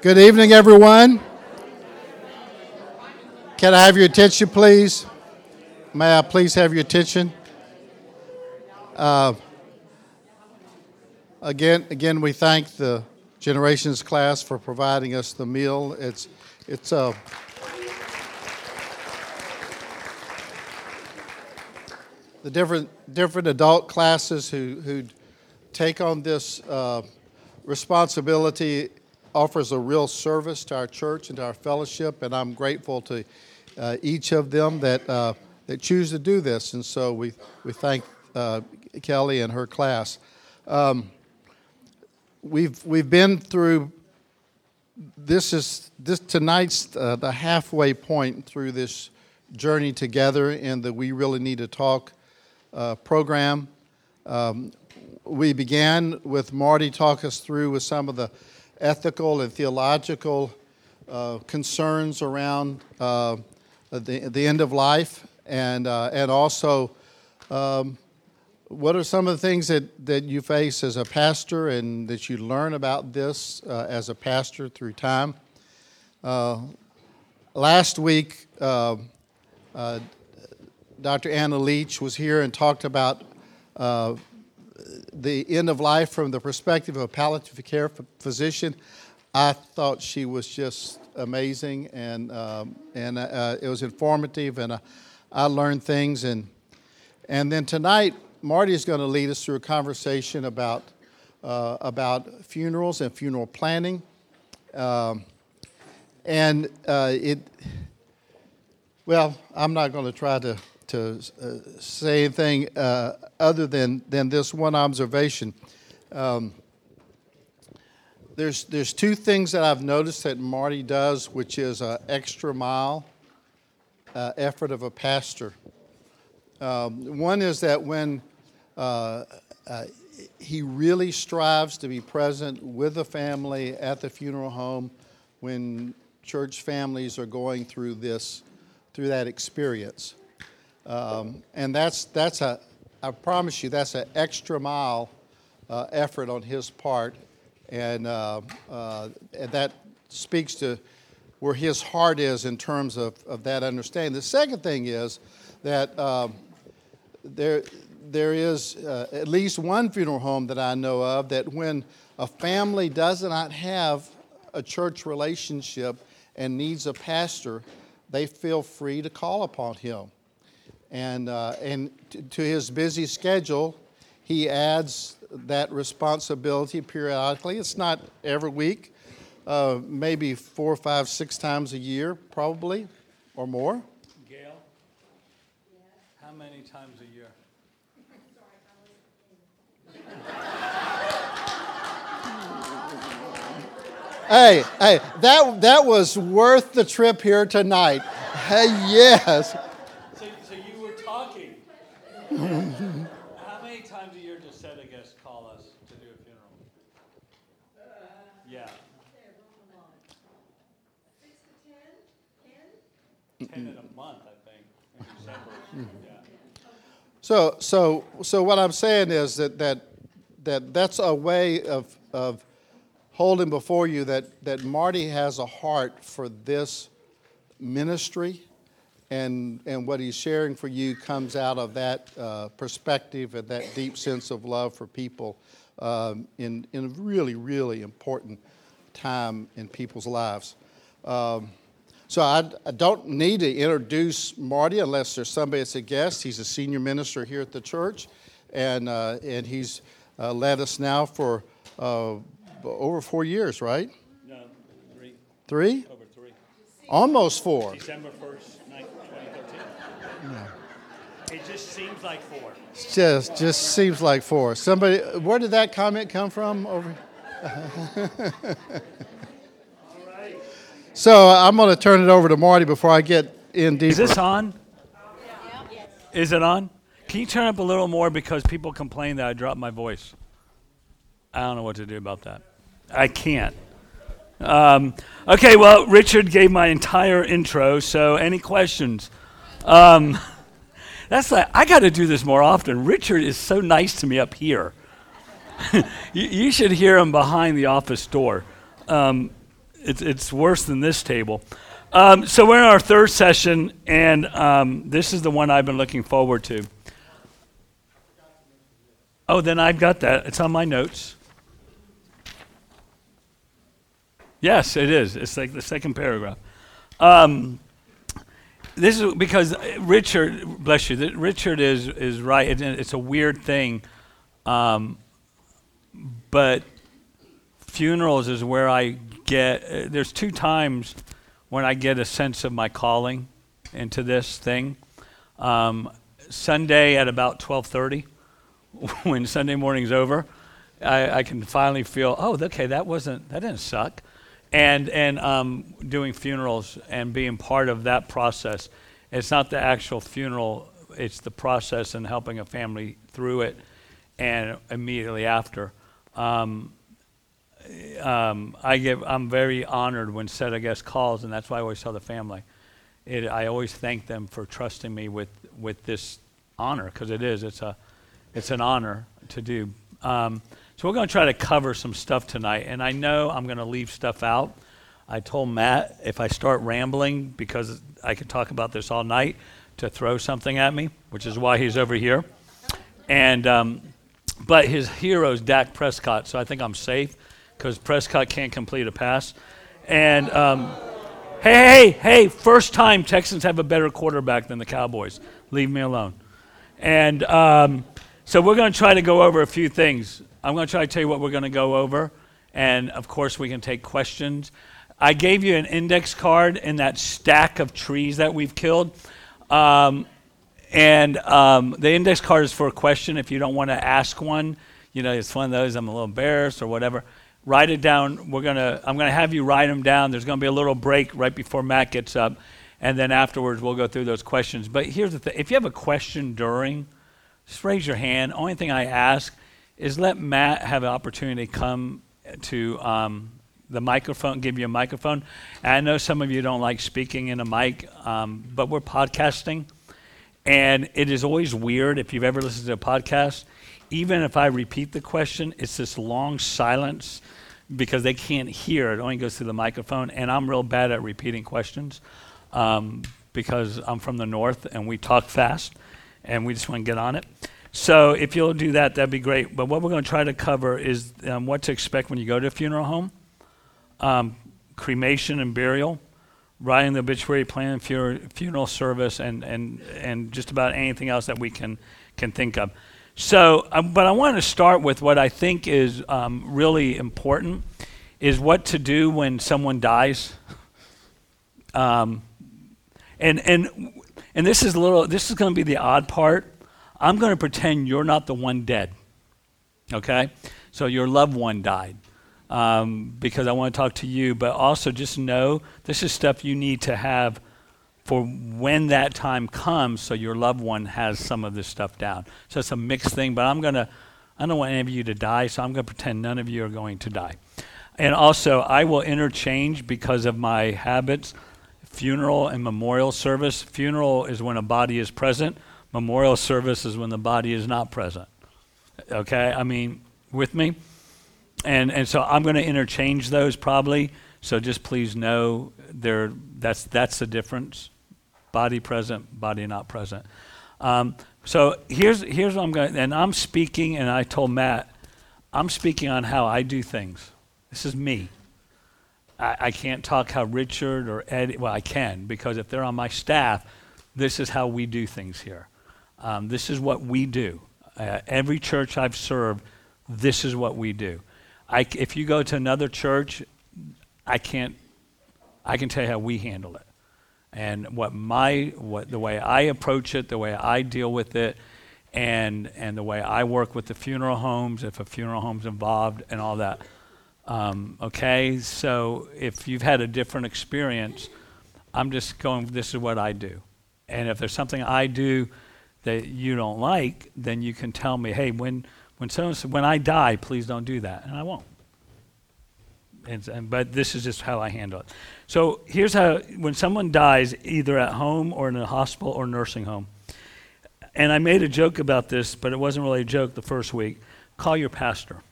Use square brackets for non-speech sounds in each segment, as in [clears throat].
Good evening, everyone. Can I have your attention, please? May I please have your attention? Uh, again, again, we thank the Generations class for providing us the meal. It's, it's a. Uh, the different different adult classes who who take on this uh, responsibility offers a real service to our church and to our fellowship, and I'm grateful to uh, each of them that uh, that choose to do this. And so we we thank uh, Kelly and her class. Um, we've we've been through. This is this tonight's uh, the halfway point through this journey together in the We Really Need to Talk uh, program. Um, we began with Marty talk us through with some of the ethical and theological uh, concerns around uh, the, the end of life and, uh, and also um, what are some of the things that, that you face as a pastor and that you learn about this uh, as a pastor through time? Uh, last week, uh, Dr. Anna Leach was here and talked about the end of life from the perspective of a palliative care physician, I thought she was just amazing, and um, and uh, it was informative, and uh, I learned things, and and then tonight Marty is going to lead us through a conversation about uh, about funerals and funeral planning, um, and uh, it. Well, I'm not going to try to to uh, say anything uh, other than, than this one observation. Um, there's, there's two things that I've noticed that Marty does, which is an extra mile uh, effort of a pastor. Um, one is that when uh, uh, he really strives to be present with the family at the funeral home when church families are going through this, through that experience. Um, and that's, that's a, I promise you, that's an extra mile uh, effort on his part. And, uh, uh, and that speaks to where his heart is in terms of, of that understanding. The second thing is that um, there, there is uh, at least one funeral home that I know of that when a family does not have a church relationship and needs a pastor, they feel free to call upon him. And, uh, and t- to his busy schedule, he adds that responsibility periodically. It's not every week, uh, maybe four, five, six times a year, probably, or more. Gail, how many times a year? [laughs] hey, hey, that, that was worth the trip here tonight. Hey, yes. How many times a year does Seta guest call us to do a funeral? Yeah. Ten in a month, I think. Yeah. So, so, so what I'm saying is that, that, that that's a way of, of holding before you that, that Marty has a heart for this ministry and, and what he's sharing for you comes out of that uh, perspective and that deep sense of love for people um, in, in a really, really important time in people's lives. Um, so I, I, don't need to introduce Marty unless there's somebody that's a guest. He's a senior minister here at the church, and, uh, and he's uh, led us now for uh, over four years, right? No, three. Three? Over three. Almost four. December 1st. It just seems like four. just just seems like four. Somebody, where did that comment come from? Over. All right. [laughs] So I'm going to turn it over to Marty before I get in deeper. Is this on? Is it on? Can you turn up a little more because people complain that I dropped my voice? I don't know what to do about that. I can't. Um, okay, well, Richard gave my entire intro, so any questions? Um, [laughs] that's like, I got to do this more often. Richard is so nice to me up here. [laughs] you, you, should hear him behind the office door. Um, it's, it's worse than this table. Um, so we're in our third session, and um, this is the one I've been looking forward to. Oh, then I've got that. It's on my notes. Yes, it is. It's like the second paragraph. Um, this is because Richard, bless you, Richard is, is right. It, it's a weird thing. Um, but funerals is where I get, uh, there's two times when I get a sense of my calling into this thing. Um, Sunday at about 1230, [laughs] when Sunday morning's over, I, I, can finally feel, oh, okay, that wasn't, that didn't suck and and um, doing funerals and being part of that process. It's not the actual funeral; it's the process and helping a family through it, and immediately after. Um, um, I give. I'm very honored when said I guess calls, and that's why I always tell the family. It, I always thank them for trusting me with with this honor because it is. It's a it's an honor to do. So we're going to try to cover some stuff tonight, and I know I'm going to leave stuff out. I told Matt if I start rambling, because I could talk about this all night, to throw something at me, which is why he's over here. And um, but his hero is Dak Prescott, so I think I'm safe because Prescott can't complete a pass. And um, hey, hey, hey! First time Texans have a better quarterback than the Cowboys. Leave me alone. And um, so we're going to try to go over a few things. I'm going to try to tell you what we're going to go over. And of course, we can take questions. I gave you an index card in that stack of trees that we've killed. Um, and um, the index card is for a question. If you don't want to ask one, you know, it's one of those, I'm a little embarrassed or whatever. Write it down. We're gonna, I'm going to have you write them down. There's going to be a little break right before Matt gets up. And then afterwards, we'll go through those questions. But here's the thing if you have a question during, just raise your hand. Only thing I ask is let Matt have an opportunity to come to um, the microphone, give you a microphone. And I know some of you don't like speaking in a mic, um, but we're podcasting. And it is always weird if you've ever listened to a podcast, even if I repeat the question, it's this long silence because they can't hear. It only goes through the microphone. And I'm real bad at repeating questions um, because I'm from the north and we talk fast and we just want to get on it. So if you'll do that, that'd be great. But what we're going to try to cover is um, what to expect when you go to a funeral home, um, cremation and burial, writing the obituary plan, funeral service, and, and, and just about anything else that we can, can think of. So, um, but I want to start with what I think is um, really important is what to do when someone dies. Um, and, and, and this is a little, this is going to be the odd part I'm going to pretend you're not the one dead. Okay? So your loved one died. Um, because I want to talk to you, but also just know this is stuff you need to have for when that time comes so your loved one has some of this stuff down. So it's a mixed thing, but I'm going to, I don't want any of you to die, so I'm going to pretend none of you are going to die. And also, I will interchange because of my habits funeral and memorial service. Funeral is when a body is present, memorial service is when the body is not present. Okay? I mean, with me? And, and so I'm going to interchange those probably. So just please know there, that's, that's the difference body present, body not present. Um, so here's, here's what I'm going to, and I'm speaking, and I told Matt, I'm speaking on how I do things. This is me. I, I can't talk how Richard or Eddie, well, I can, because if they're on my staff, this is how we do things here. Um, this is what we do. Uh, every church I've served, this is what we do. I, if you go to another church, I can't. I can tell you how we handle it, and what my what the way I approach it, the way I deal with it, and and the way I work with the funeral homes, if a funeral home's involved, and all that. Um, okay, so if you've had a different experience, I'm just going. This is what I do, and if there's something I do that you don't like, then you can tell me, hey, when when someone when I die, please don't do that, and I won't. And, and, but this is just how I handle it. So here's how: when someone dies, either at home or in a hospital or nursing home, and I made a joke about this, but it wasn't really a joke the first week. Call your pastor,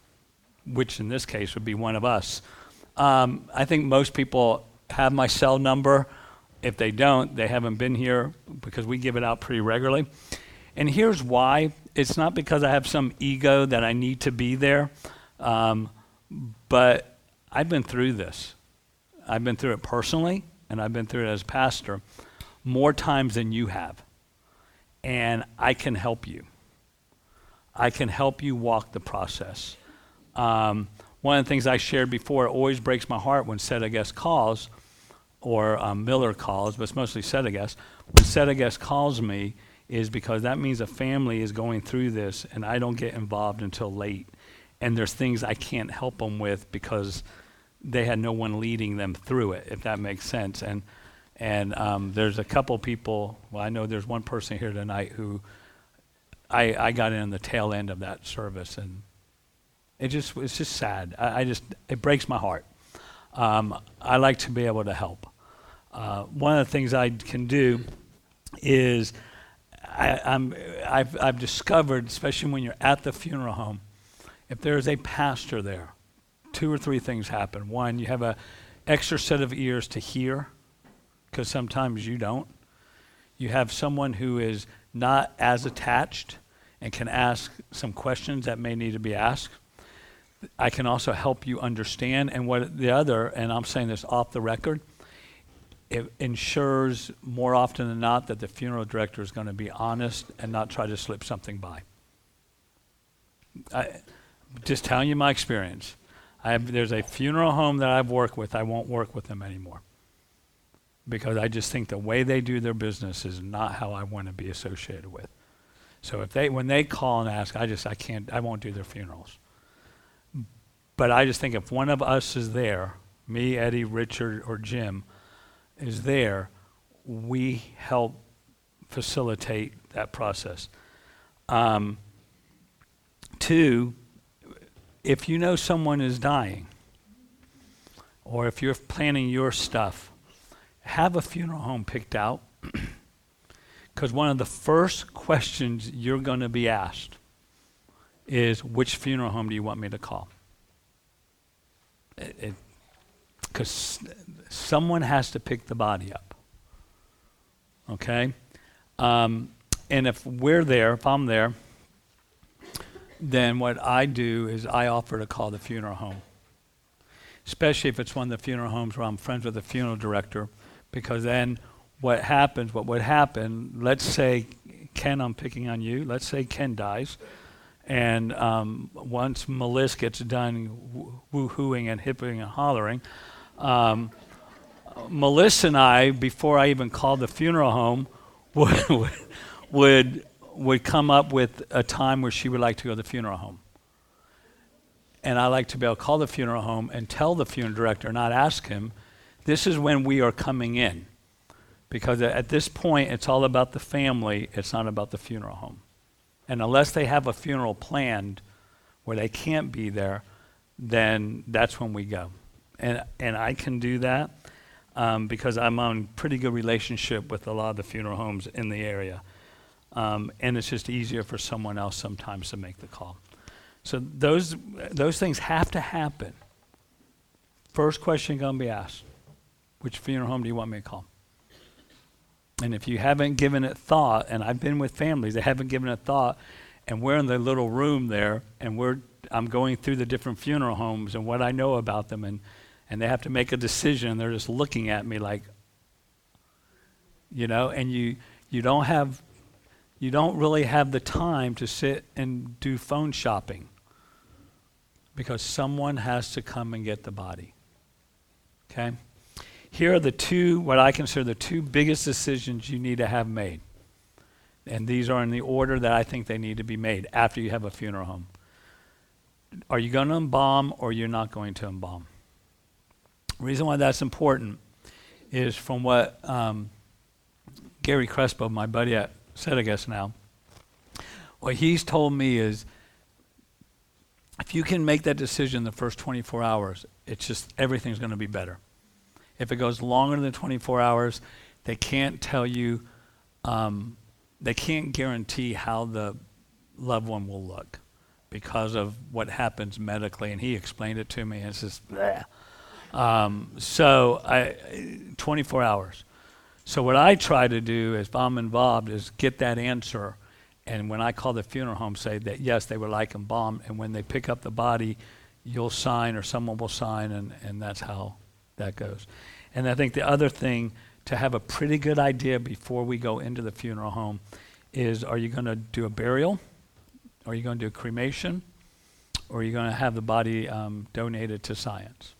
which in this case would be one of us. Um, I think most people have my cell number. If they don't, they haven't been here because we give it out pretty regularly. And here's why it's not because I have some ego that I need to be there, um, but I've been through this. I've been through it personally, and I've been through it as pastor more times than you have. And I can help you. I can help you walk the process. Um, one of the things I shared before, it always breaks my heart when Guest calls, or um, Miller calls, but it's mostly Guest. When Guest calls me, is because that means a family is going through this, and I don't get involved until late. And there's things I can't help them with because they had no one leading them through it, if that makes sense. And and um, there's a couple people. Well, I know there's one person here tonight who I I got in the tail end of that service, and it just it's just sad. I, I just it breaks my heart. Um, I like to be able to help. Uh, one of the things I can do is I, am I've, I've discovered, especially when you're at the funeral home, if there's a pastor there, two or three things happen. One, you have an extra set of ears to hear, because sometimes you don't. You have someone who is not as attached and can ask some questions that may need to be asked. I can also help you understand. And what the other, and I'm saying this off the record, it ensures more often than not that the funeral director is going to be honest and not try to slip something by. I, just telling you my experience. Have, there's a funeral home that I've worked with, I won't work with them anymore. Because I just think the way they do their business is not how I want to be associated with. So if they when they call and ask, I just I can't I won't do their funerals. But I just think if one of us is there, me, Eddie, Richard, or Jim, is there, we help facilitate that process. Um, two, if you know someone is dying, or if you're planning your stuff, have a funeral home picked out. [clears throat] Because one of the first questions you're going to be asked is which funeral home do you want me to call? Because someone has to pick the body up. Okay? Um, and if we're there, if I'm there, then what I do is I offer to call the funeral home. Especially if it's one of the funeral homes where I'm friends with the funeral director, because then what happens, what would happen, let's say, Ken, I'm picking on you, let's say Ken dies, and um, once Melissa gets done woo-hooing and hipping and hollering, um, Melissa and I, before I even called the funeral home, [laughs] would, would, would come up with a time where she would like to go to the funeral home. And I like to be able to call the funeral home and tell the funeral director, not ask him, this is when we are coming in. Because at this point, it's all about the family, it's not about the funeral home. And unless they have a funeral planned where they can't be there, then that's when we go. And, and I can do that um, because I'm on pretty good relationship with a lot of the funeral homes in the area. Um, and it's just easier for someone else sometimes to make the call. So those, those things have to happen. First question going to be asked Which funeral home do you want me to call? And if you haven't given it thought, and I've been with families that haven't given it thought, and we're in the little room there, and we're I'm going through the different funeral homes and what I know about them, and and they have to make a decision and they're just looking at me like you know and you you don't have you don't really have the time to sit and do phone shopping because someone has to come and get the body. Okay here are the two what i consider the two biggest decisions you need to have made. And these are in the order that i think they need to be made after you have a funeral home. Are you going to embalm or you're not going to embalm? The reason why that's important is from what um, Gary Crespo, my buddy at guess now, what he's told me is if you can make that decision the first 24 hours, it's just everything's going to be better. If it goes longer than 24 hours, they can't tell you, um, they can't guarantee how the loved one will look because of what happens medically. And he explained it to me. And it's just. Um, so I, 24 hours. So what I try to do if I'm involved is get that answer, and when I call the funeral home, say that yes, they would like embalmed, and when they pick up the body, you'll sign or someone will sign, and, and that's how that goes. And I think the other thing to have a pretty good idea before we go into the funeral home is are you going to do a burial? Are you going to do a cremation? Or are you going to have the body um, donated to science?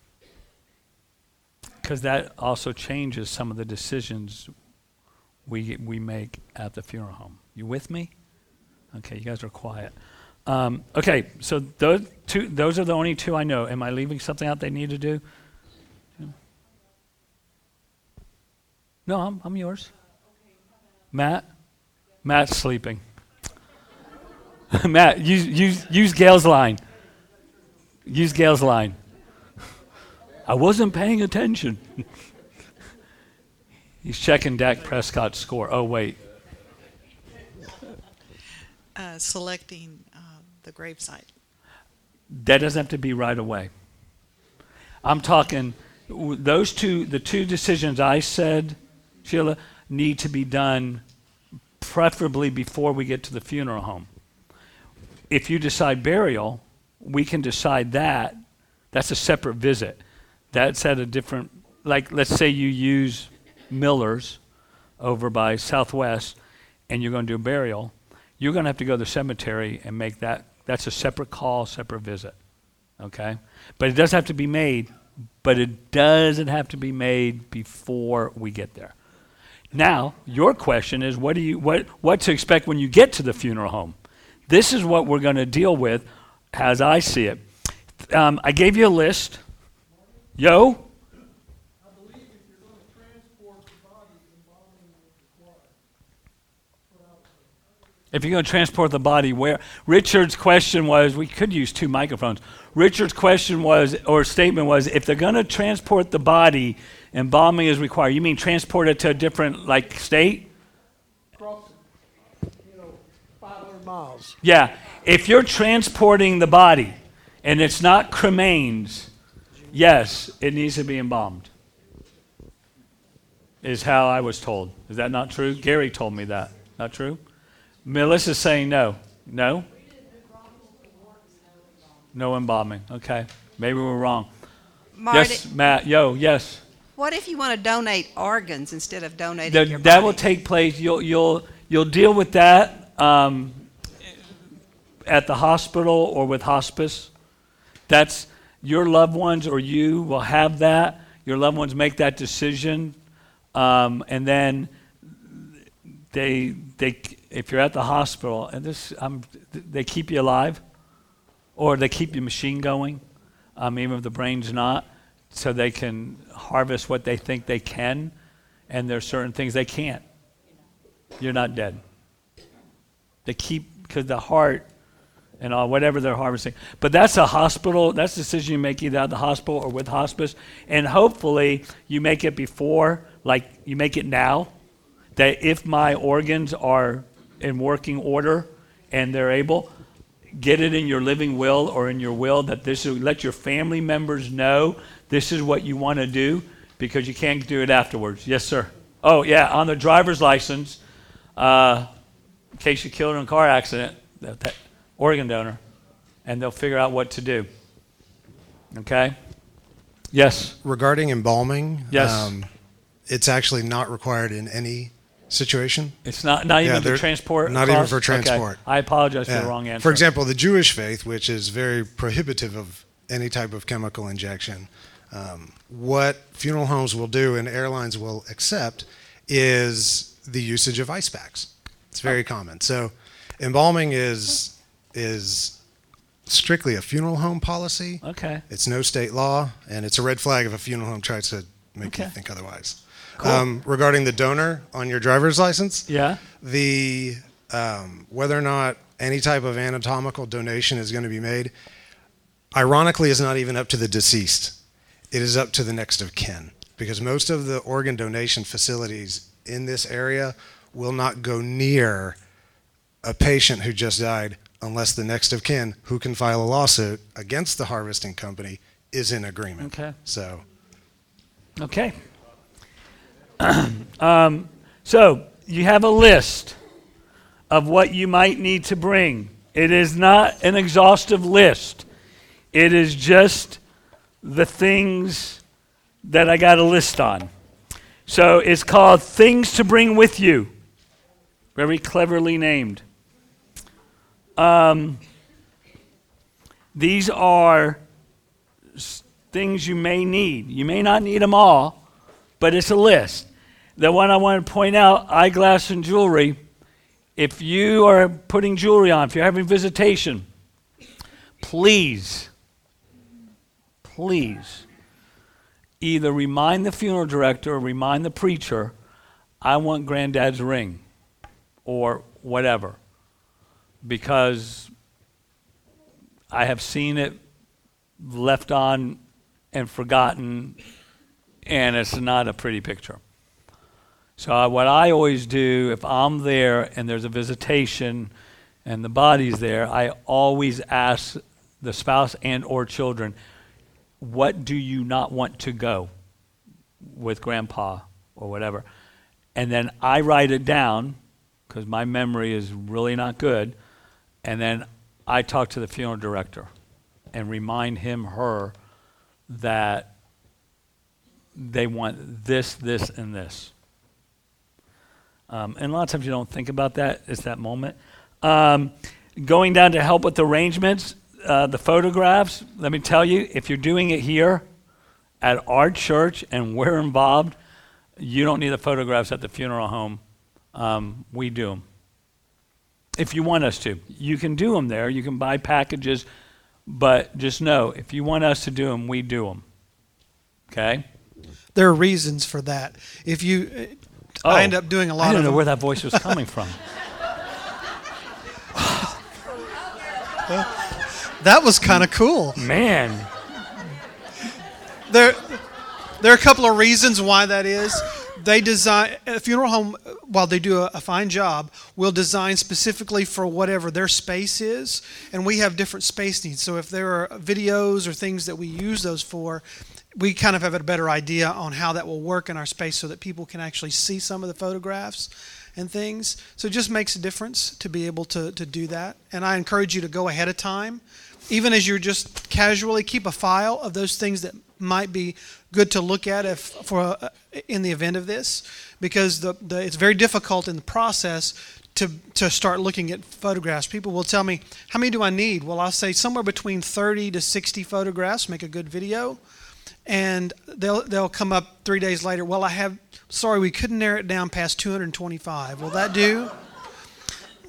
Because that also changes some of the decisions we, we make at the funeral home. You with me? Okay, you guys are quiet. Um, okay, so those two, those are the only two I know. Am I leaving something out they need to do? No, I'm, I'm yours. Matt? Matt's sleeping. [laughs] Matt, use, use, use Gail's line. Use Gail's line. I wasn't paying attention. [laughs] He's checking Dak Prescott's score. Oh, wait. Uh, selecting uh, the gravesite. That doesn't have to be right away. I'm talking those two, the two decisions I said, Sheila, need to be done preferably before we get to the funeral home. If you decide burial, we can decide that. That's a separate visit. That's at a different, like, let's say you use Miller's over by Southwest and you're going to do a burial, you're going to have to go to the cemetery and make that. That's a separate call, separate visit. Okay? But it does have to be made, but it doesn't have to be made before we get there. Now, your question is what do you what what to expect when you get to the funeral home? This is what we're going to deal with as I see it. Um, I gave you a list. Yo? If you're going to transport the body, where? Richard's question was we could use two microphones. Richard's question was, or statement was, if they're going to transport the body, embalming is required. You mean transport it to a different, like, state? Crossing, you know, 500 miles. Yeah. If you're transporting the body and it's not cremains, yes, it needs to be embalmed. Is how I was told. Is that not true? Gary told me that. Not true? Melissa's saying no. No? No embalming. Okay. Maybe we're wrong. Marty, Yes, Matt. Yo, yes. What if you want to donate organs instead of donating That, your that body? will take place. You'll you'll you'll deal with that um, at the hospital or with hospice. That's your loved ones or you will have that. Your loved ones make that decision, um, and then they they if you're at the hospital and this um, they keep you alive, or they keep your machine going, um, even if the brain's not, so they can harvest what they think they can, and there's certain things they can't. You're not dead. They keep because the heart and all whatever they're harvesting. But that's a hospital. That's a decision you make either at the hospital or with hospice, and hopefully you make it before, like you make it now. That if my organs are in working order and they're able, get it in your living will or in your will that this is let your family members know this is what you want to do because you can't do it afterwards. Yes, sir. Oh yeah, on the driver's license, uh, in case you're killed in a car accident, that, that organ donor, and they'll figure out what to do. Okay. Yes. Regarding embalming, Yes. um, it's actually not required in any situation. It's not not Yeah, even for transport. not even costs? for Okay. transport. I apologize for the wrong answer. For example, the Jewish faith, which is very prohibitive of any type of chemical injection, um, what funeral homes will do and airlines will accept is the usage of ice packs. It's very common. So, embalming is is strictly a funeral home policy. Okay. It's no state law, and it's a red flag if a funeral home tries to make Okay. you think otherwise. Cool. Um, regarding the donor on your driver's license, Yeah. the um, whether or not any type of anatomical donation is going to be made, ironically, is not even up to the deceased. It is up to the next of kin because most of the organ donation facilities in this area will not go near a patient who just died unless the next of kin who can file a lawsuit against the harvesting company is in agreement. Okay. So Okay. [clears throat] um, so you have a list of what you might need to bring. It is not an exhaustive list. It is just the things that I got a list on. So it's called Things to Bring With You. Very cleverly named. Um, these are s- things you may need. You may not need them all, but it's a list. The one I want to point out eyeglass and jewelry. If you are putting jewelry on, if you're having visitation, please, please either remind the funeral director or remind the preacher, I want granddad's ring or whatever. Because I have seen it left on and forgotten, and it's not a pretty picture. So, I, what I always do if I'm there and there's a visitation and the body's there, I always ask the spouse and or children, what do you not want to go with grandpa or whatever? And then I write it down because my memory is really not good. And then I talk to the funeral director and remind him, her, that they want this, this, and this. Um, and a lot of times you don't think about that. It's that moment. Um, going down to help with arrangements, uh, the photographs. Let me tell you, if you're doing it here at our church and we're involved, you don't need the photographs at the funeral home. Um, we do them. If you want us to, you can do them there. You can buy packages, but just know if you want us to do them, we do them. Okay? There are reasons for that. If you, I end up doing a lot Oh, I don't of know them. where that voice was coming from. [laughs] [laughs] That was kind of cool. Man, There, there are a couple of reasons why that is. They design a funeral home while they do a, a fine job will design specifically for whatever their space is, and we have different space needs. So if there are videos or things that we use those for, we kind of have a better idea on how that will work in our space, so that people can actually see some of the photographs and things. So it just makes a difference to be able to to do that. And I encourage you to go ahead of time even as you're just casually keep a file of those things that might be good to look at if for uh, in the event of this because the, the it's very difficult in the process to to start looking at photographs. People will tell me how many do i need? Well i'll say somewhere between 30 to 60 photographs make a good video and they'll they'll come up three days later well i have sorry we couldn't narrow it down past 225 will that do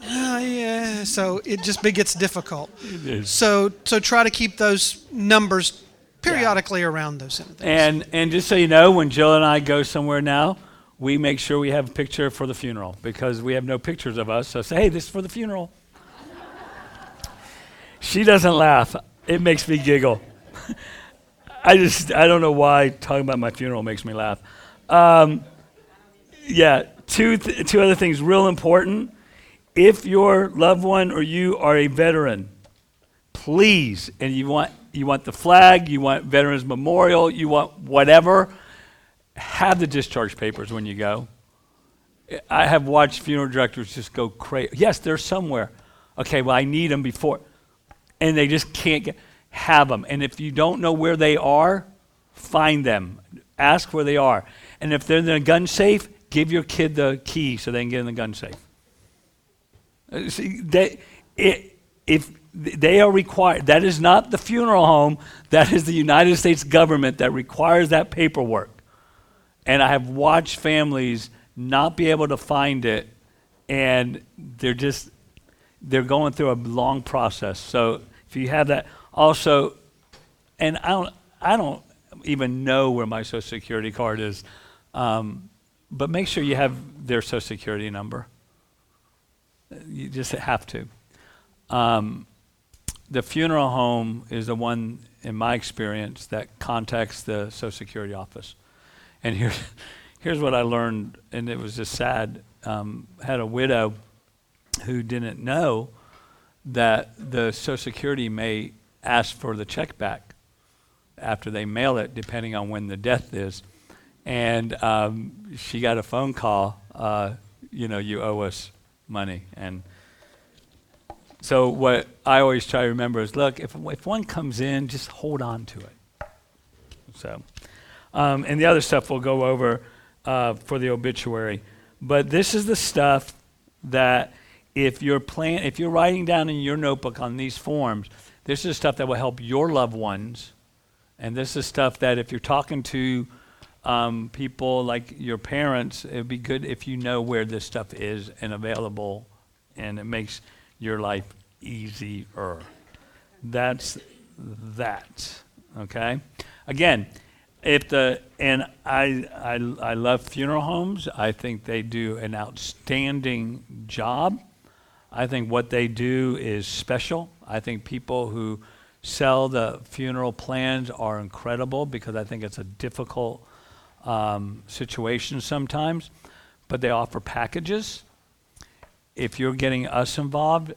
uh, yeah, so it just gets difficult. [laughs] So, so try to keep those numbers periodically around those things. and and just so you know, when Jill and I go somewhere now, we make sure we have a picture for the funeral because we have no pictures of us. So say, hey, this is for the funeral. she doesn't laugh. It makes me giggle. [laughs] I just I don't know why talking about my funeral makes me laugh. Um, yeah, two th- two other things real important. If your loved one or you are a veteran, please, and you want you want the flag, you want Veterans Memorial, you want whatever, have the discharge papers when you go. I have watched funeral directors just go crazy. Yes, they're somewhere. Okay, well I need them before, and they just can't get have them. And if you don't know where they are, find them. Ask where they are. And if they're in the gun safe, give your kid the key so they can get in the gun safe. Uh, See, they, it, if they are required, that is not the funeral home, that is the United States government that requires that paperwork. And I have watched families not be able to find it, and they're just, they're going through a long process. So if you have that, also, and I don't, I don't even know where my Social Security card is, um, but make sure you have their Social Security number. You just have to. Um, the funeral home is the one, in my experience, that contacts the Social Security office. And here's, [laughs] here's what I learned, and it was just sad. Um, had a widow who didn't know that the Social Security may ask for the check back after they mail it, depending on when the death is. and um, she got a phone call. Uh, you know, you owe us money, and so what I always try to remember is, look, if if one comes in, just hold on to it. So, um, and the other stuff we'll go over uh, for the obituary, but this is the stuff that if you're plan, if you're writing down in your notebook on these forms, this is stuff that will help your loved ones, and this is stuff that if you're talking to um, people like your parents, it'd be good if you know where this stuff is and available, and it makes your life easier. That's that. Okay. Again, if the and I, I I love funeral homes. I think they do an outstanding job. I think what they do is special. I think people who sell the funeral plans are incredible because I think it's a difficult um, situation sometimes. But they offer packages. If you're getting us involved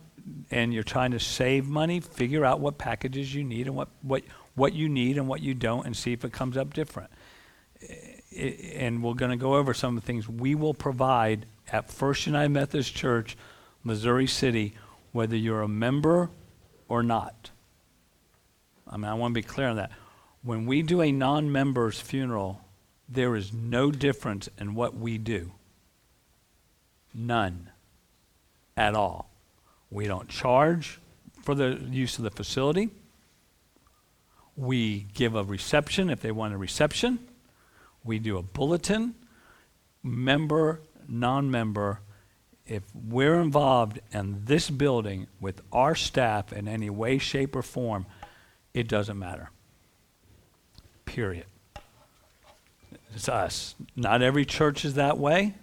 and you're trying to save money, figure out what packages you need and what, what, what you need and what you don't and see if it comes up different. And we're going to go over some of the things we will provide at First United Methodist Church, Missouri City, whether you're a member or not. I mean, I want to be clear on that. When we do a non member's funeral, there is no difference in what we do. None at all. We don't charge for the use of the facility. We give a reception if they want a reception. We do a bulletin. Member, non member, if we're involved in this building with our staff in any way, shape, or form, it doesn't matter. Period. It's us. Not every church is that way.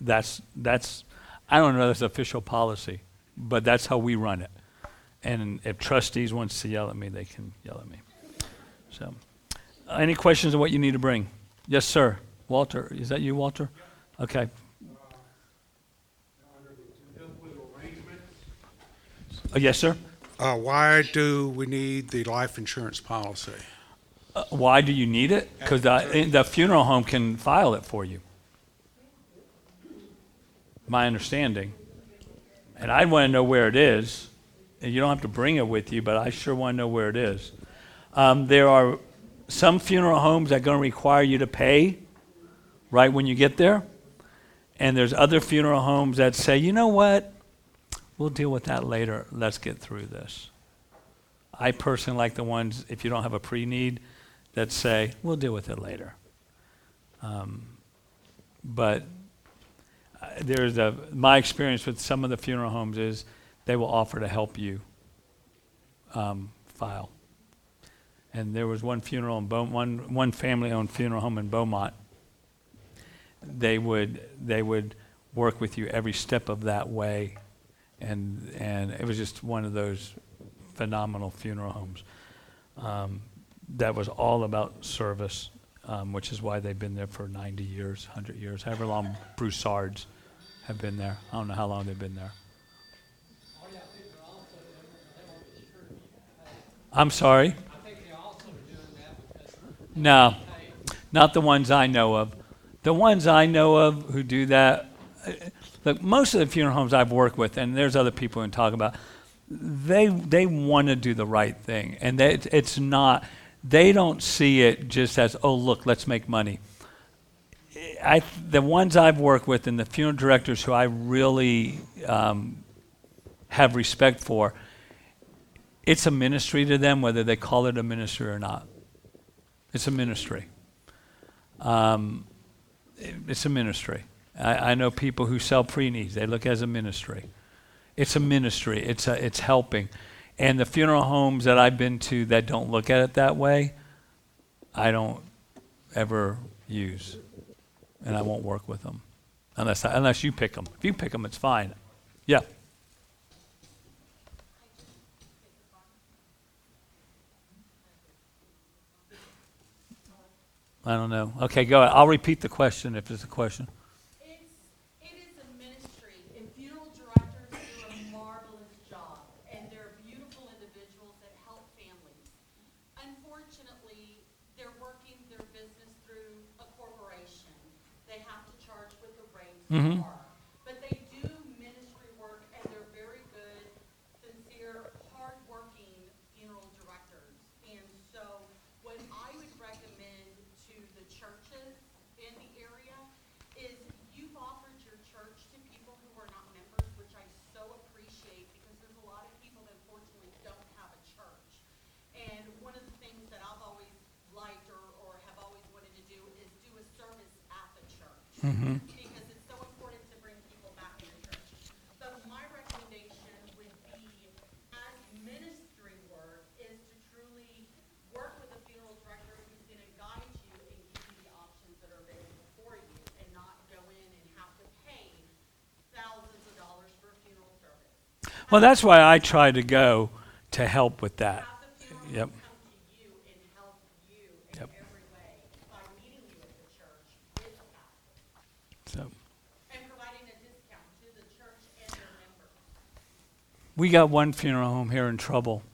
That's that's I don't know that's official policy, but that's how we run it. And if trustees wants to yell at me, they can yell at me. So, any questions on what you need to bring? Yes, sir. Walter, is that you, Walter? Okay. Uh, yes, sir. Uh, why do we need the life insurance policy? Uh, why do you need it? Because the, the funeral home can file it for you. My understanding. And I'd want to know where it is. And you don't have to bring it with you, but I sure want to know where it is. Um, there are some funeral homes that are going to require you to pay right when you get there. And there's other funeral homes that say, you know what? We'll deal with that later. Let's get through this. I personally like the ones, if you don't have a pre need, that say, we'll deal with it later. Um, but uh, there's a, my experience with some of the funeral homes is they will offer to help you um, file. And there was one funeral in one, one family owned funeral home in Beaumont. They would, they would work with you every step of that way. And, and it was just one of those phenomenal funeral homes. Um, that was all about service, um, which is why they've been there for 90 years, 100 years, however long Broussards have been there. I don't know how long they've been there. I'm sorry? No, not the ones I know of. The ones I know of who do that, uh, look, most of the funeral homes I've worked with, and there's other people who talk about, they they want to do the right thing, and they, it's not. They don't see it just as, oh look, let's make money. I the ones I've worked with and the funeral directors who I really um, have respect for, it's a ministry to them, whether they call it a ministry or not. It's a ministry. Um, it- it's a ministry. I, I know people who sell pre-needs. They look as a ministry. It's a ministry. It's a, it's helping. And the funeral homes that I've been to that don't look at it that way, I don't ever use, and I won't work with them unless I, unless you pick them. If you pick them, it's fine. Yeah. I don't know. Okay, go ahead. I'll repeat the question if there's a question. Mhm. are. But they do ministry work and they're very good, sincere, hardworking funeral directors. And so what I would recommend to the churches in the area is you've offered your church to people who are not members, which I so appreciate because there's a lot of people that unfortunately don't have a church. And one of the things that I've always liked or, or have always wanted to do is do a service at the church. Mm-hmm. Well, that's why I try to go to help with that. Have the funeral Yep. home come to you and help you in Yep. every way by meeting you at the church with a pastor So and providing a discount to the church and their members. we got one funeral home here in trouble.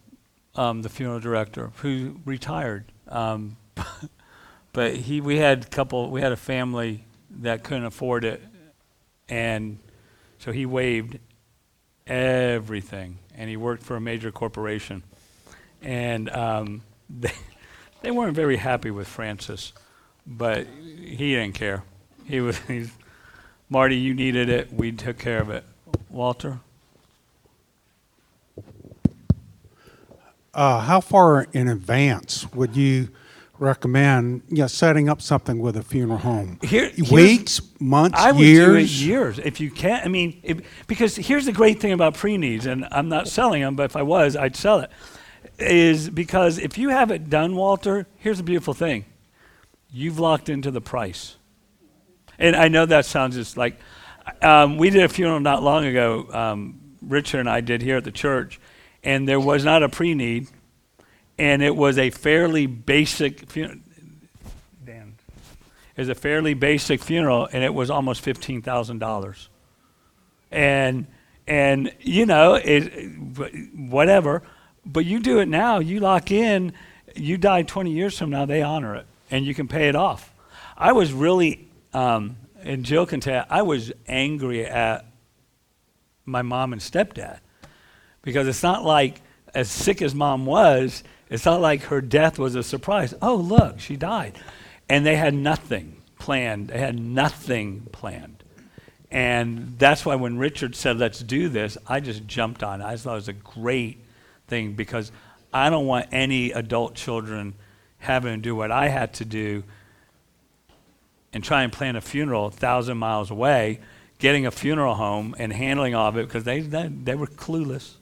Um, the funeral director who retired, um, [laughs] but he we had a couple. We had a family that couldn't afford it, and so he waived everything, and he worked for a major corporation, and um, [laughs] they, they weren't very happy with Francis, but he didn't care. He was [laughs] he's, Marty, you needed it, we took care of it. Walter, Uh, how far in advance would you recommend, know, setting up something with a funeral home? Here- Weeks, months, I would years? do it years if you can. I mean, if, because here's the great thing about pre-needs, and I'm not selling them, but if I was, I'd sell it. Is because if you have it done, Walter, here's the beautiful thing: you've locked into the price. And I know that sounds just like um, we did a funeral not long ago. Um, Richard and I did here at the church, and there was not a pre-need, and it was a fairly basic funeral. Dan, is a fairly basic funeral, and it was almost fifteen thousand dollars. And and you know it, whatever, but you do it now. You lock in. You die twenty years from now, they honor it, and you can pay it off. I was really, um, and Jill can tell I was angry at my mom and stepdad because it's not like as sick as mom was it's not like her death was a surprise. Oh look she died. And they had nothing planned. They had nothing planned. And that's why when richard said let's do this i just jumped on it. I thought it was a great thing because i don't want any adult children having to do what i had to do and try and plan a funeral a thousand miles away, getting a funeral home and handling all of it because they, they they were clueless.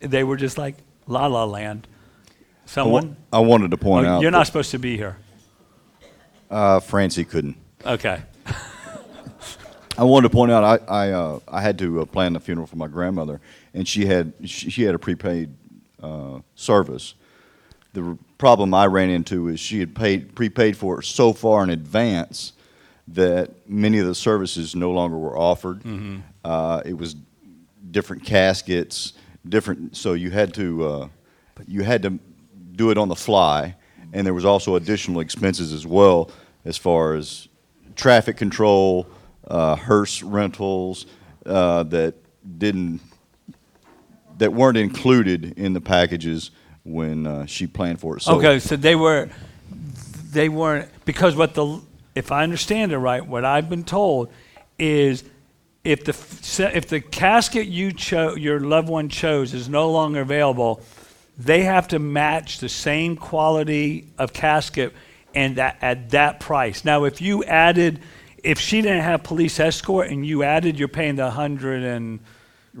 They were just like la la land. I Someone, I wanted to point Oh, out. you're not supposed to be here. Uh, Francie couldn't. Okay. [laughs] I wanted to point out I I, uh, I had to uh, plan the funeral for my grandmother, and she had she, she had a prepaid uh, service. The r- problem I ran into is she had paid prepaid for it so far in advance that many of the services no longer were offered. Uh, it was different caskets, different. So you had to uh, you had to do it on the fly, and there was also additional expenses as well as far as traffic control, uh, hearse rentals uh, that didn't that weren't included in the packages when uh, she planned for it. So okay, so they were they weren't because what the if I understand it right, what I've been told is if the if the casket you cho- your loved one chose is no longer available, they have to match the same quality of casket and that at that price. Now, if you added, if she didn't have police escort and you added, you're paying the hundred and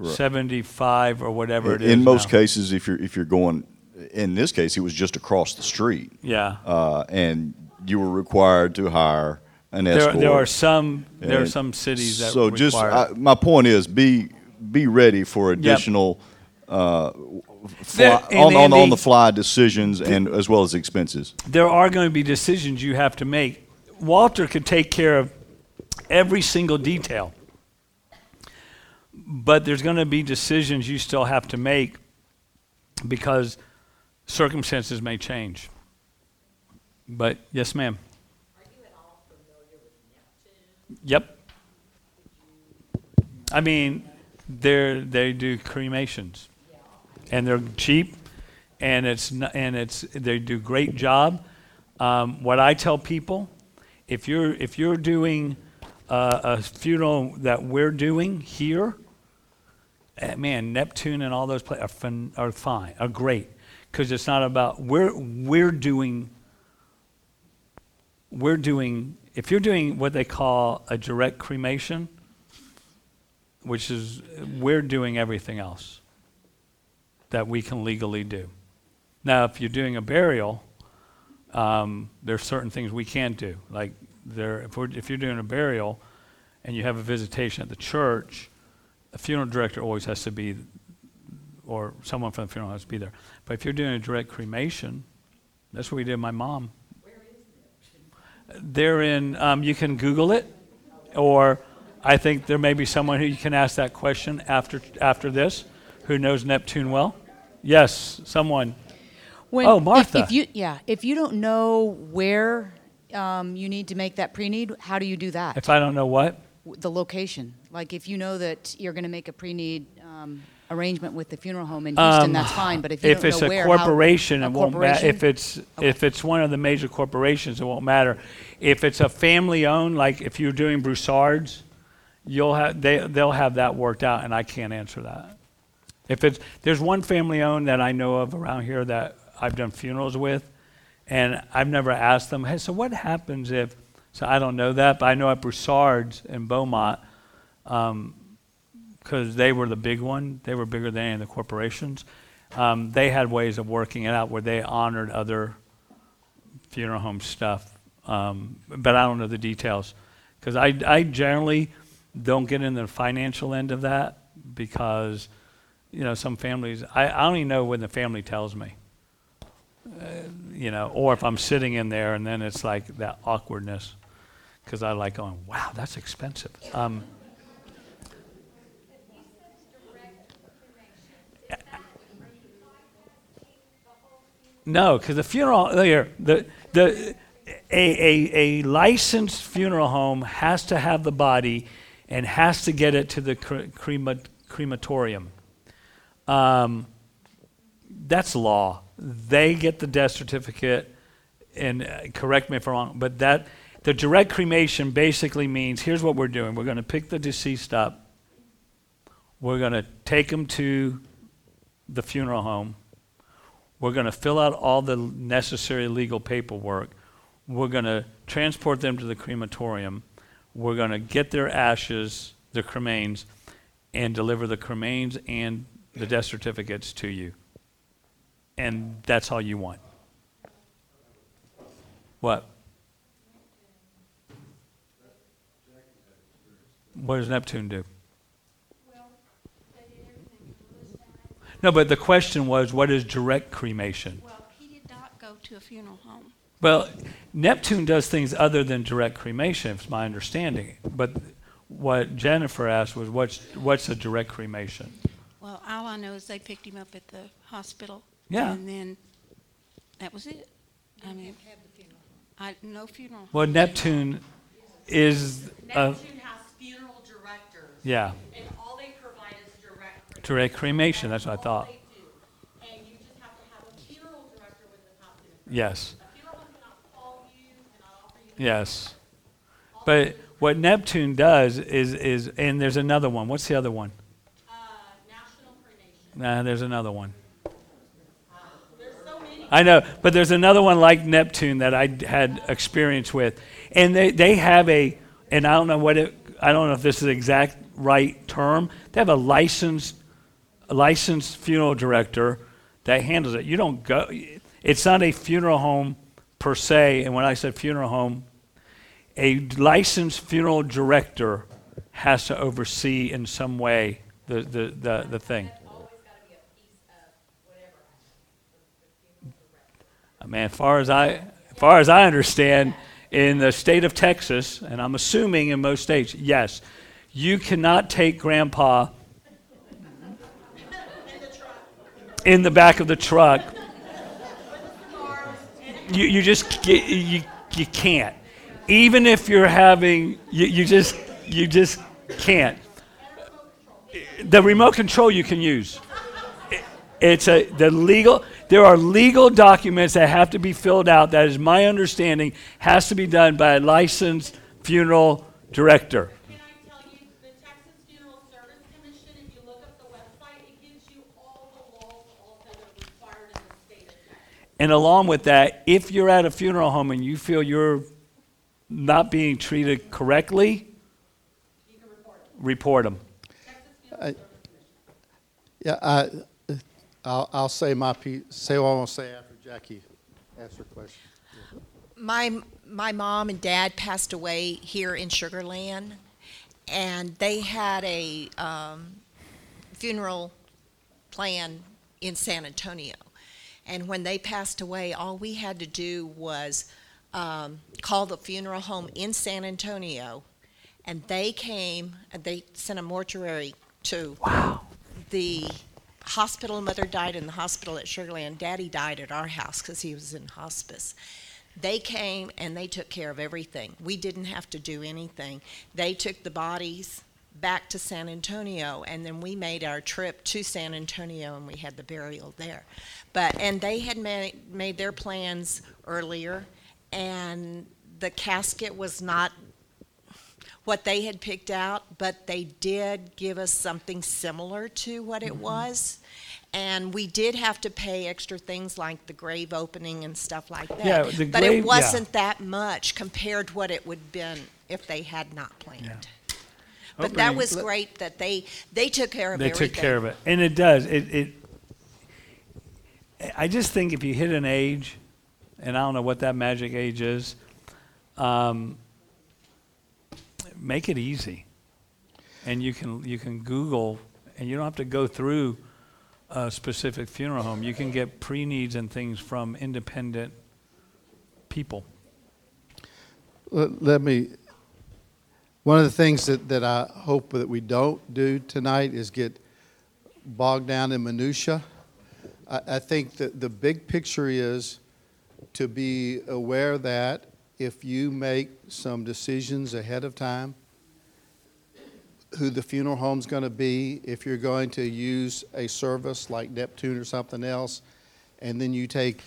seventy-five or whatever it is. in most now. cases, if you're if you're going, in this case, it was just across the street, yeah. uh, and you were required to hire an There, escort. there are some there are some cities that so just. I, my point is be be ready for additional uh, fly, There- on, on, on the fly decisions and as well as expenses. there are going to be decisions you have to make. Walter could take care of every single detail, but there's going to be decisions you still have to make because circumstances may change. But yes, ma'am. Are you at all familiar with the? Yep. I mean, they're they do cremations, and they're cheap, and it's and it's they do great job. Um, what I tell people, if you're if you're doing uh, a funeral that we're doing here, eh, man, Neptune and all those places are, fin- are fine, are great, because it's not about we're we're doing we're doing if you're doing what they call a direct cremation, which is we're doing everything else that we can legally do. Now, if you're doing a burial, um, there's certain things we can't do. Like there, if, if you're doing a burial and you have a visitation at the church, the funeral director always has to be, or someone from the funeral has to be there. But if you're doing a direct cremation, that's what we did my mom. Where is They're in, um, you can Google it, or I think there may be someone who you can ask that question after, after this who knows Neptune well. Yes, someone. When, Oh, Martha. If, you, yeah, if you don't know where um, you need to make that pre-need, how do you do that? If I don't know what, the location. Like if you know that you're going to make a pre-need um, arrangement with the funeral home in Houston, Um, that's fine. But if you if don't it's know a where, how- corporation, a it won't matter. If it's if it's one of the major corporations, it won't matter. If it's a family owned, like if you're doing Broussards, you'll have they they'll have that worked out, and I can't answer that. If it's there's one family owned that I know of around here that I've done funerals with, and I've never asked them, hey, so what happens if? So I don't know that, but I know at Broussards in Beaumont, because they were the big one, they were bigger than any of the corporations. Um, they had ways of working it out where they honored other funeral home stuff, um, but I don't know the details because I, I generally don't get into the financial end of that because you know some families I, I don't even know when the family tells me uh, you know or if I'm sitting in there and then it's like that awkwardness because I like going wow that's expensive um, No, because the funeral here, the the a, a a licensed funeral home has to have the body and has to get it to the cre- crema, crematorium. Um, that's law. They get the death certificate, and uh, correct me if I'm wrong, but that the direct cremation basically means here's what we're doing: we're going to pick the deceased up, we're going to take them to the funeral home. We're going to fill out all the necessary legal paperwork. We're going to transport them to the crematorium. We're going to get their ashes, their cremains, and deliver the cremains and the death certificates to you. And that's all you want. What? What does Neptune do? No, but the question was, what is direct cremation? Well, he did not go to a funeral home. Well, Neptune does things other than direct cremation, it's my understanding. But what Jennifer asked was, what's, what's a direct cremation? Well, all I know is they picked him up at the hospital. Yeah. And then that was it. I mean, I, no funeral. Well, Neptune is, a, Neptune has funeral directors, yeah, and all they provide is direct. direct cremation, that's what I thought. All they do. And you just have to have a funeral director with the costume. Yes, A funeral cannot call you, cannot offer you. yes. But what Neptune does is, is, and there's another one. What's the other one? Nah, there's another one. I know, but there's another one like Neptune that I had experience with, and they they have a, and I don't know what it, I don't know if this is the exact right term. They have a licensed, licensed funeral director that handles it. You don't go. It's not a funeral home per se, and when I said funeral home, a licensed funeral director has to oversee in some way the the the, the thing. Man, far as I, far as I understand, in the state of Texas, and I'm assuming in most states, yes, you cannot take Grandpa in the back of the truck. You, you just you, you can't. Even if you're having, you, you just you just can't. The remote control you can use. It's a the legal. There are legal documents that have to be filled out. That is my understanding. Has to be done by a licensed funeral director. Can I tell you, the Texas Funeral Service Commission, if you look up the website, it gives you all the laws also that are required in the state of Texas. And along with that, if you're at a funeral home and you feel you're not being treated correctly, report them. Yeah, I, I'll, I'll say my piece, say what I want to say after Jackie asks her question. My my mom and dad passed away here in Sugar Land, and they had a um, funeral plan in San Antonio. And when they passed away, all we had to do was um, call the funeral home in San Antonio, and they came and they sent a mortuary to wow. the hospital. Mother died in the hospital at Sugar Land. Daddy died at our house because he was in hospice. They came and they took care of everything. We didn't have to do anything. They took the bodies back to San Antonio, and then we made our trip to San Antonio, and we had the burial there. But and they had made made their plans earlier, and the casket was not what they had picked out, but they did give us something similar to what it mm-hmm. was. And we did have to pay extra things like the grave opening and stuff like that. Yeah, the but grave- it wasn't that much compared to what it would have been if they had not planned. But that was great that they they took care of it. They everything. took care of it, and it does. It, it. I just think if you hit an age, and I don't know what that magic age is, um, make it easy, and you can you can Google, and you don't have to go through a specific funeral home. You can get pre needs and things from independent people. Let, let me, one of the things that, that I hope that we don't do tonight is get bogged down in minutia. I, I think that the big picture is to be aware that if you make some decisions ahead of time, who the funeral home's going to be, if you're going to use a service like Neptune or something else, and then you take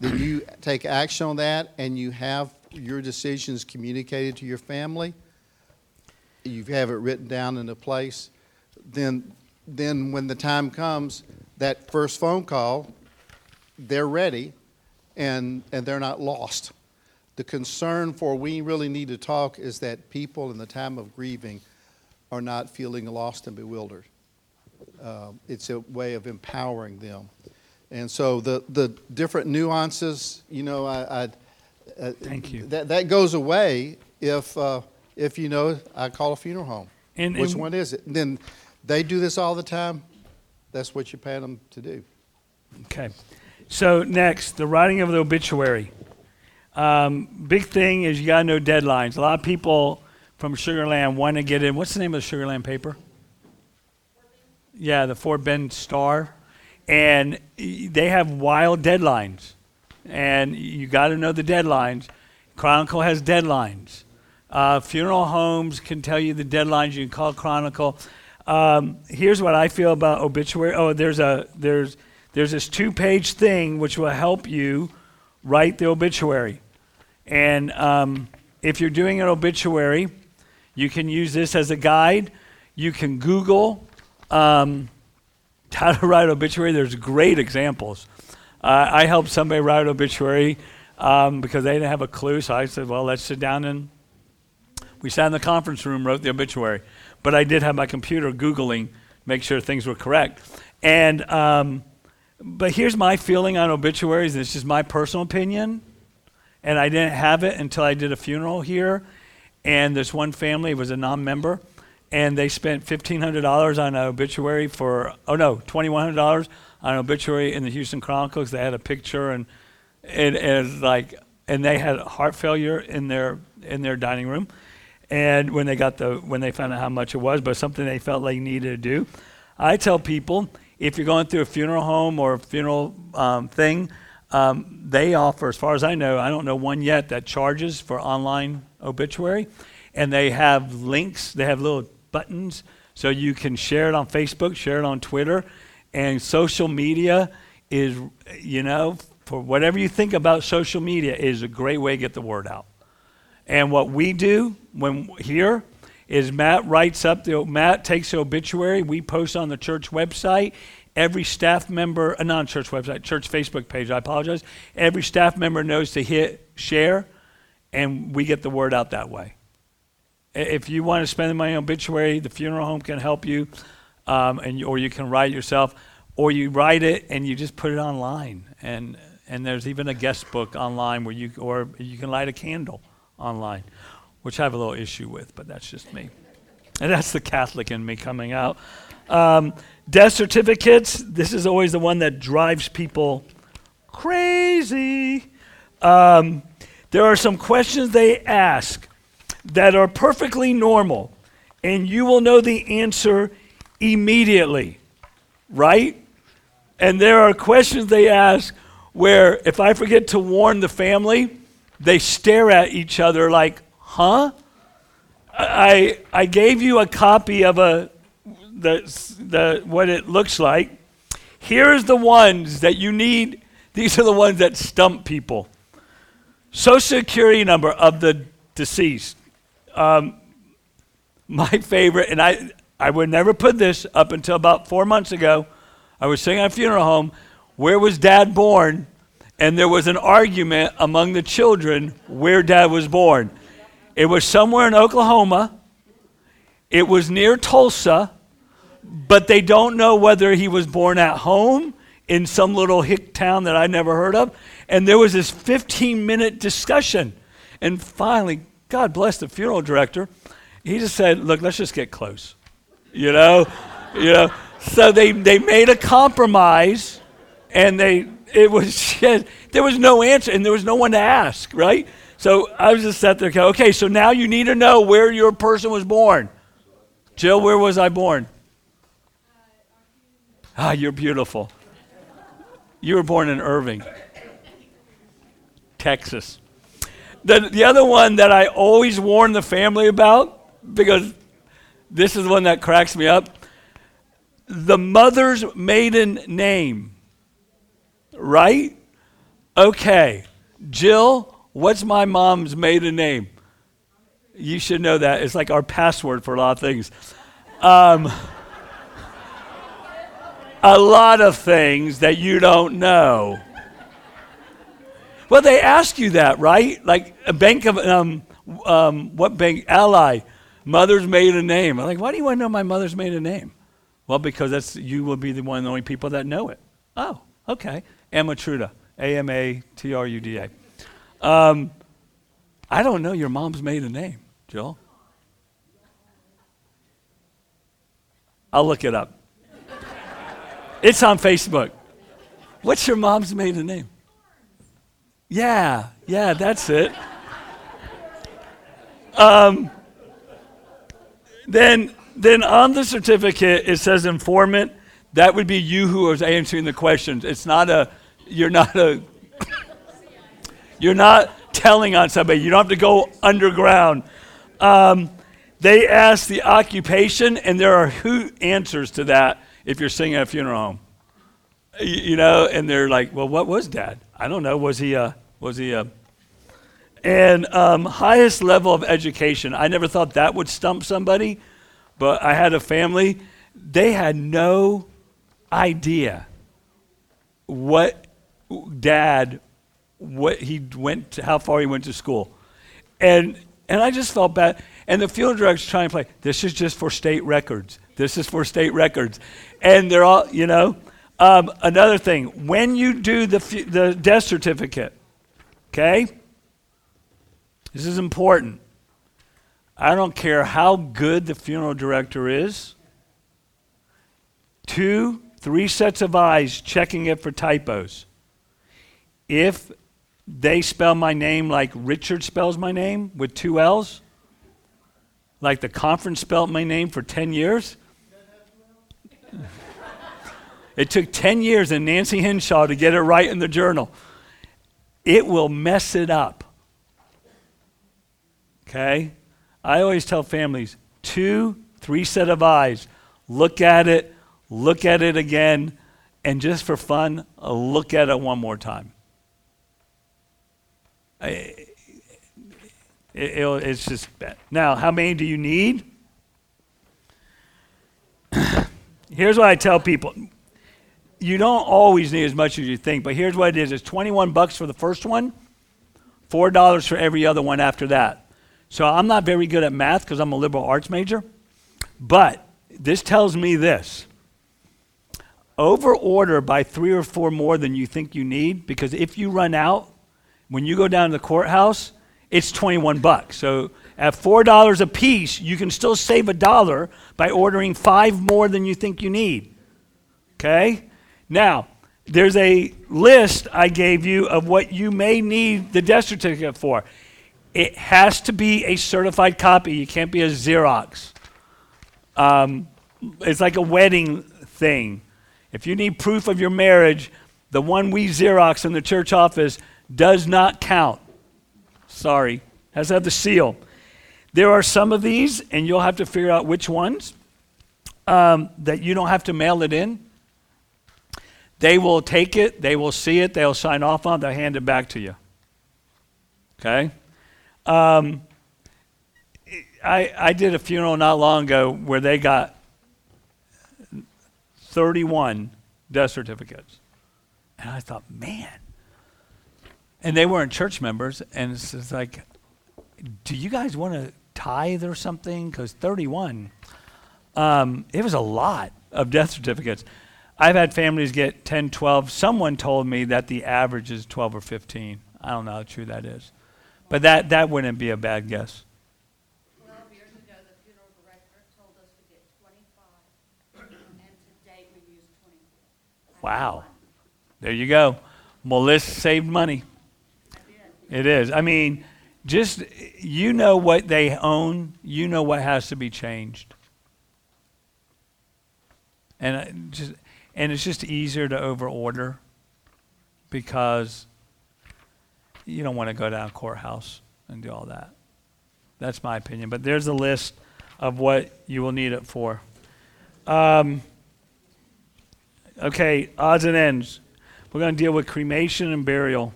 then you [coughs] take action on that and you have your decisions communicated to your family, you have it written down in a place, then then when the time comes, that first phone call, they're ready and and they're not lost. The concern for we really need to talk is that people in the time of grieving are not feeling lost and bewildered. Uh, it's a way of empowering them. And so the, the different nuances, you know, I, I uh, Thank you. That, that goes away if, uh, if you know, I call a funeral home. And- Which and- one is it? Then they do this all the time. That's what you pay them to do. Okay. So next, the writing of the obituary. Um, big thing is you got to know deadlines. A lot of people from Sugarland want to get in. What's the name of the Sugarland paper? Yeah, the Fort Bend Star, and they have wild deadlines, and you got to know the deadlines. Chronicle has deadlines. Uh, funeral homes can tell you the deadlines. You can call Chronicle. Um, here's what I feel about obituary. Oh, there's a there's there's this two-page thing which will help you write the obituary. And um, if you're doing an obituary, you can use this as a guide. You can Google um, how to write obituary. There's great examples. Uh, I helped somebody write obituary um, because they didn't have a clue. So I said, well, let's sit down and we sat in the conference room, wrote the obituary. But I did have my computer Googling, make sure things were correct. And, um, but here's my feeling on obituaries, and it's just my personal opinion. And I didn't have it until I did a funeral here. And this one family was a non member, and they spent $1,500 on an obituary for, oh no, $2,100 on an obituary in the Houston Chronicle 'cause they had a picture and it is like, and they had heart failure in their in their dining room, and when they got the when they found out how much it was, but something they felt they needed to do. I tell people if you're going through a funeral home or a funeral um, thing, um, they offer, as far as I know, I don't know one yet that charges for online obituary, and they have links. They have little buttons so you can share it on Facebook, share it on Twitter, and social media is, you know, for whatever you think about social media, is a great way to get the word out. And what we do when here is Matt writes up the Matt takes the obituary. We post on the church website. Every staff member, a non church website, church Facebook page. I apologize. Every staff member knows to hit share, and we get the word out that way. If you want to spend the money on obituary, the funeral home can help you, um, and or you can write yourself, or you write it and you just put it online. And and there's even a guest book online where you or you can light a candle online, which I have a little issue with, but that's just me. And that's the Catholic in me coming out. Um, death certificates. This is always the one that drives people crazy. Um, there are some questions they ask that are perfectly normal, and you will know the answer immediately, right? And there are questions they ask where if I forget to warn the family, they stare at each other like, huh? I, I gave you a copy of a, the, the, what it looks like. Here's the ones that you need. These are the ones that stump people. Social security number of the deceased. Um, my favorite, and I, I would never put this up until about four months ago. I was sitting at a funeral home. Where was dad born? And there was an argument among the children where dad was born. It was somewhere in Oklahoma. It was near Tulsa, but they don't know whether he was born at home in some little hick town that I never heard of. And there was this 15 minute discussion. And finally, God bless the funeral director, he just said, Look, let's just get close. You know? you know? So they, they made a compromise and they it was [laughs] there was no answer and there was no one to ask, right? So I was just sat there, okay, so now you need to know where your person was born. Jill, where was I born? Ah, you're beautiful. You were born in Irving, Texas. The, the other one that I always warn the family about, because this is the one that cracks me up the mother's maiden name. Right? Okay. Jill, what's my mom's maiden name? You should know that. It's like our password for a lot of things. Um, a lot of things that you don't know. Well, they ask you that, right? Like a bank of, um, um, what bank? Ally, mother's maiden name. I'm like, why do you want to know my mother's maiden name? Well, because that's you will be the one of the only people that know it. Oh, okay. Amatruda, A M A T R U D A. Um, I don't know your mom's maiden name, Joel. I'll look it up. it's on Facebook. What's your mom's maiden name? Yeah, yeah, that's it. Um, then, then on the certificate it says informant. That would be you who is answering the questions. It's not a. You're not a. You're not telling on somebody. You don't have to go underground. Um, they ask the occupation, and there are who answers to that if you're singing at a funeral home. You, you know, and they're like, "Well, what was Dad? I don't know. Was he a? Was he a?" And um, highest level of education. I never thought that would stump somebody, but I had a family. They had no idea what Dad, what he went, to, how far he went to school, and and I just felt bad. And the funeral director's trying to play. This is just for state records. This is for state records, and they're all, you know. Um, another thing, when you do the the death certificate, okay. This is important. I don't care how good the funeral director is. Two, three sets of eyes checking it for typos. If they spell my name like Richard spells my name with two L's, like the conference spelled my name for 10 years. [laughs] it took 10 years and Nancy Henshaw to get it right in the journal. It will mess it up. Okay? I always tell families two, three set of eyes. Look at it, look at it again, and just for fun, look at it one more time. It, it's just bad. Now, how many do you need? [coughs] here's what I tell people. You don't always need as much as you think, but here's what it is. It's 21 bucks for the first one, $4 for every other one after that. So I'm not very good at math because I'm a liberal arts major. But this tells me this over order by three or four more than you think you need because if you run out, when you go down to the courthouse, it's 21 bucks. So at $4 a piece, you can still save a dollar by ordering five more than you think you need. Okay? Now, there's a list I gave you of what you may need the death certificate for. It has to be a certified copy. You can't be a Xerox. Um, it's like a wedding thing. If you need proof of your marriage, the one we Xerox in the church office does not count. Sorry, has have the seal. There are some of these, and you'll have to figure out which ones um, that you don't have to mail it in. They will take it, they will see it, they'll sign off on it, they'll hand it back to you. Okay? Um, I, I did a funeral not long ago where they got 31 death certificates. And I thought, man. And they weren't church members. And it's just like, do you guys want to tithe or something? Because 31, um, it was a lot of death certificates. I've had families get 10, 12. Someone told me that the average is 12 or 15. I don't know how true that is. But that, that wouldn't be a bad guess. Wow. There you go. Melissa saved money. It is. I mean, just you know what they own, you know what has to be changed. And uh, just and it's just easier to overorder because you don't want to go down courthouse and do all that. That's my opinion. But there's a list of what you will need it for. Um, Okay, odds and ends. We're going to deal with cremation and burial.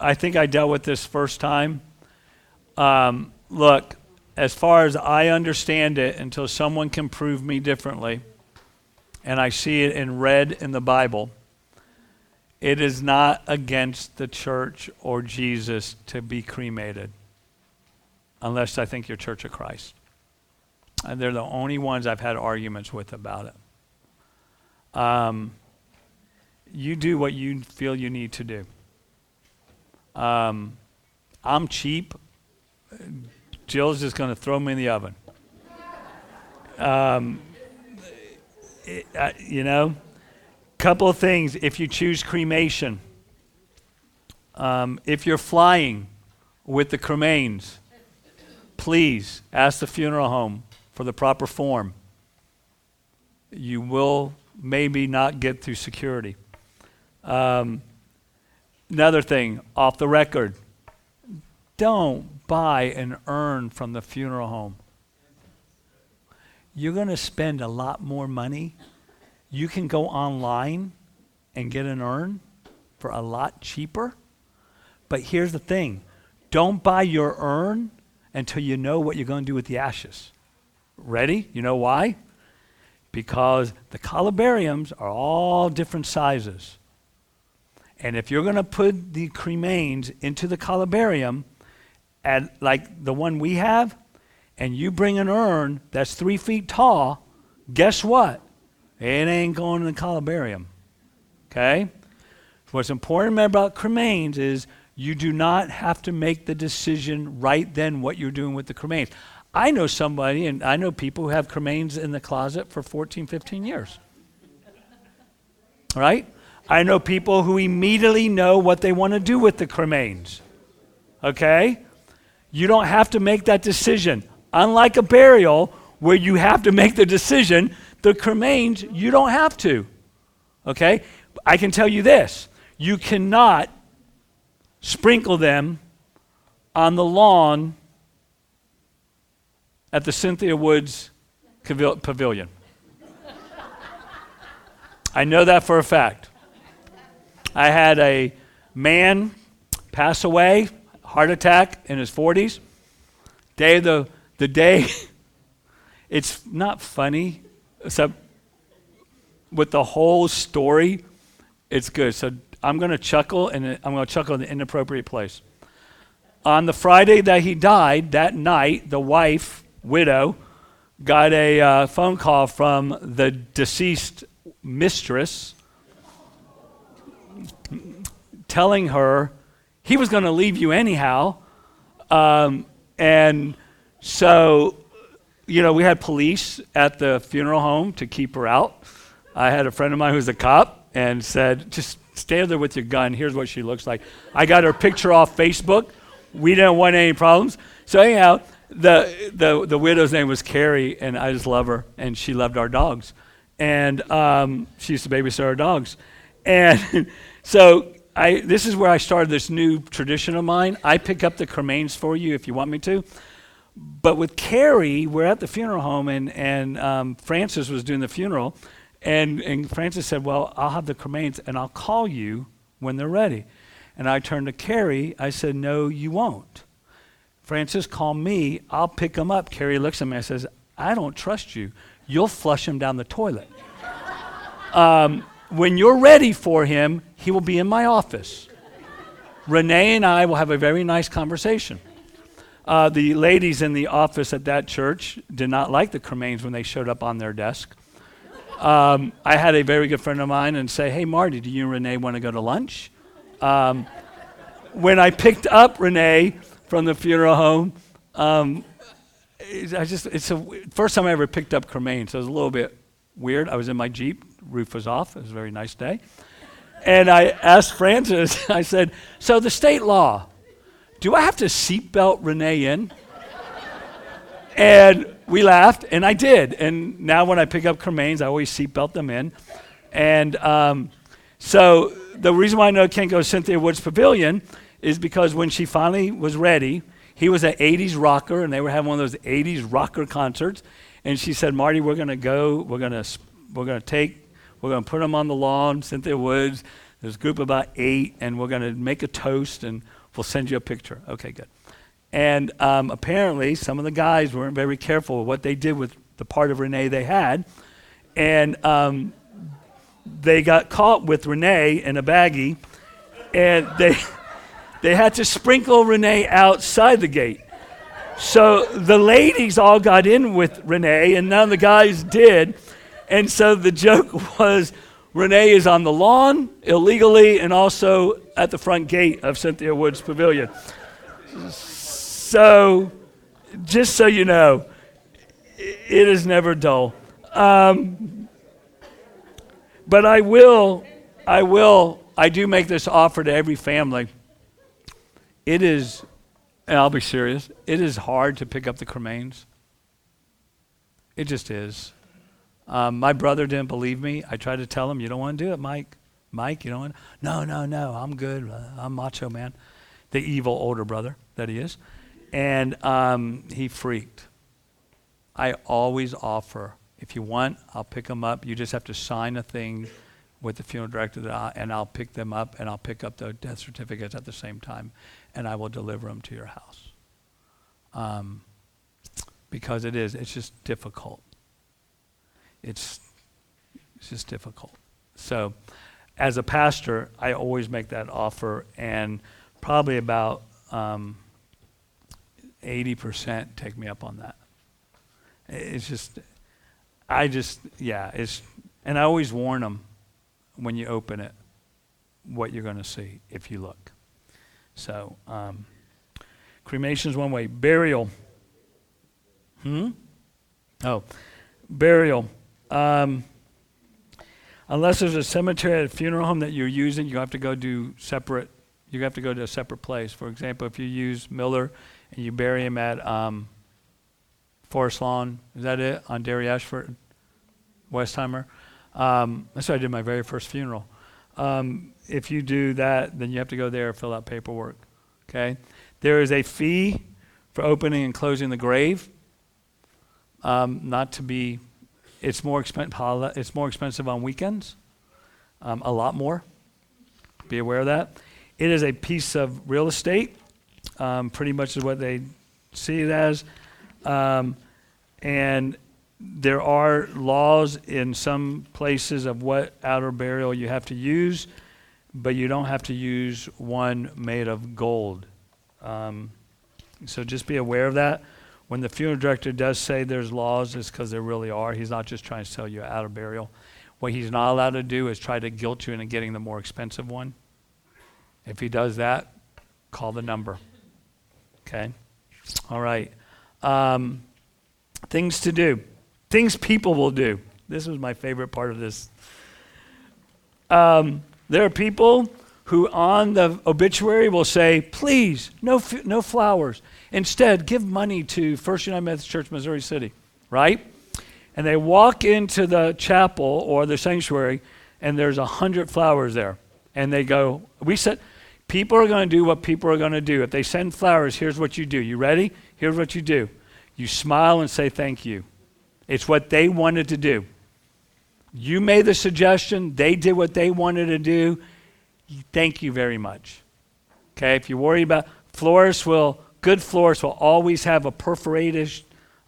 I think I dealt with this first time. Um, look, as far as I understand it, until someone can prove me differently, and I see it in red in the Bible, it is not against the church or Jesus to be cremated, unless I think you're Church of Christ. And they're the only ones I've had arguments with about it. Um, you do what you feel you need to do. Um, I'm cheap. Jill's just going to throw me in the oven. Um, it, uh, you know, couple of things. If you choose cremation, um, if you're flying with the cremains, please ask the funeral home for the proper form. You will maybe not get through security. Um, another thing, off the record, don't buy an urn from the funeral home. You're going to spend a lot more money. You can go online and get an urn for a lot cheaper. But here's the thing don't buy your urn until you know what you're going to do with the ashes. Ready? You know why? because the columbariums are all different sizes. And if you're going to put the cremains into the columbarium, at like the one we have, and you bring an urn that's three feet tall, guess what? It ain't going in the columbarium. Okay? What's important to remember about cremains is you do not have to make the decision right then what you're doing with the cremains. I know somebody, and I know people who have cremains in the closet for 14, 15 years. Right? I know people who immediately know what they want to do with the cremains. Okay? You don't have to make that decision. Unlike a burial, where you have to make the decision, the cremains, you don't have to. Okay? I can tell you this you cannot sprinkle them on the lawn at the Cynthia Woods Pavilion. I know that for a fact. I had a man pass away, heart attack in his 40s. Day the the day [laughs] it's not funny except with the whole story it's good. So I'm going to chuckle and I'm going to chuckle in an inappropriate place. On the Friday that he died, that night, the wife, widow, got a uh, phone call from the deceased mistress telling her he was going to leave you anyhow. Um, and so, you know, we had police at the funeral home to keep her out. I had a friend of mine who's a cop and said, just stand there with your gun. Here's what she looks like. I got her picture off Facebook. We didn't want any problems. So, anyhow, the, the, the widow's name was Carrie, and I just love her, and she loved our dogs. And um, she used to babysit our dogs. And [laughs] so I, this is where I started this new tradition of mine. I pick up the cremains for you if you want me to. But with Carrie, we're at the funeral home, and, and um, Francis was doing the funeral. And, and Francis said, Well, I'll have the cremains, and I'll call you when they're ready. And I turned to Carrie. I said, No, you won't. Francis, call me. I'll pick them up. Carrie looks at me and says, I don't trust you. You'll flush him down the toilet. [laughs] um, when you're ready for him, he will be in my office. Renee and I will have a very nice conversation. Uh, the ladies in the office at that church did not like the cremains when they showed up on their desk. Um, I had a very good friend of mine and say, Hey, Marty, do you and Renee want to go to lunch? Um, when I picked up Renee from the funeral home, um, I just, it's the first time I ever picked up cremains, so it was a little bit weird. I was in my Jeep, roof was off, it was a very nice day. And I asked Francis, [laughs] I said, So the state law, do I have to seatbelt Renee in? and we laughed, and I did. And now when I pick up cremains, I always seatbelt them in. And um, so the reason why I know can't go to Cynthia Woods Pavilion is because when she finally was ready, he was an 80s rocker, and they were having one of those 80s rocker concerts. And she said, Marty, we're going to go, we're going to, we're going to take, we're going to put them on the lawn, Cynthia Woods. There's a group of about eight, and we're going to make a toast, and we'll send you a picture. Okay, good. And um, apparently, some of the guys weren't very careful with what they did with the part of Renee they had. And um, they got caught with Renee in a baggie, and they, [laughs] they had to sprinkle Renee outside the gate. So the ladies all got in with Renee, and none of the guys did. And so the joke [laughs] was Renee is on the lawn illegally and also at the front gate of Cynthia Woods Pavilion. So, just so you know, it is never dull. Um, but I will, I will, I do make this offer to every family. It is, and I'll be serious, it is hard to pick up the cremains. It just is. Um, my brother didn't believe me. I tried to tell him, you don't want to do it, Mike. Mike, you don't want to? No, no, no, I'm good. I'm macho man. The evil older brother that he is. And um, he freaked. I always offer, if you want, I'll pick them up. You just have to sign a thing with the funeral director, I, and I'll pick them up, and I'll pick up the death certificates at the same time, and I will deliver them to your house. Um, because it is, it's just difficult. It's, it's just difficult. So, as a pastor, I always make that offer, and probably about um, 80% take me up on that. It's just, I just, yeah, it's, and I always warn them when you open it what you're going to see if you look. So, um, cremation is one way. Burial. Hmm? Oh, burial. Um, unless there's a cemetery at a funeral home that you're using, you have to go do separate. You have to go to a separate place. For example, if you use Miller and you bury him at um, Forest Lawn, is that it on Dairy Ashford, Westheimer? Um, that's where I did my very first funeral. Um, if you do that, then you have to go there and fill out paperwork. Okay, there is a fee for opening and closing the grave. Um, not to be it's more, expen- it's more expensive on weekends, um, a lot more. Be aware of that. It is a piece of real estate, um, pretty much is what they see it as. Um, and there are laws in some places of what outer burial you have to use, but you don't have to use one made of gold. Um, so just be aware of that. When the funeral director does say there's laws, it's because there really are. He's not just trying to sell you outer burial. What he's not allowed to do is try to guilt you into getting the more expensive one. If he does that, call the number. Okay? All right. Um, things to do. Things people will do. This was my favorite part of this. Um, there are people who on the obituary will say, please, no, no flowers. Instead, give money to First United Methodist Church, Missouri City, right? And they walk into the chapel or the sanctuary, and there's a hundred flowers there. And they go, we said, people are going to do what people are going to do. If they send flowers, here's what you do. You ready? Here's what you do. You smile and say thank you. It's what they wanted to do. You made the suggestion, they did what they wanted to do. Thank you very much. Okay, if you worry about florists will, good florists will always have a perforated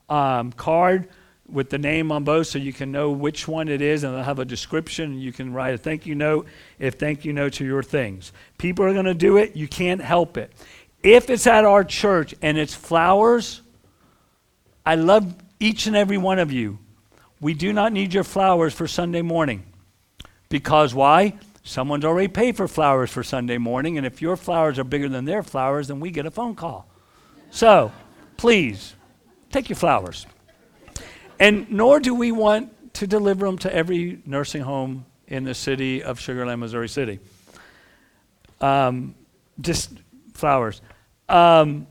um, card with the name on both so you can know which one it is and they'll have a description you can write a thank you note if thank you notes are your things. People are going to do it, you can't help it. If it's at our church and it's flowers, I love each and every one of you. We do not need your flowers for Sunday morning. Because why? Someone's already paid for flowers for Sunday morning, and if your flowers are bigger than their flowers, then we get a phone call. So, please, take your flowers. And nor do we want to deliver them to every nursing home in the city of Sugar Land, Missouri City. Um, just flowers. Um,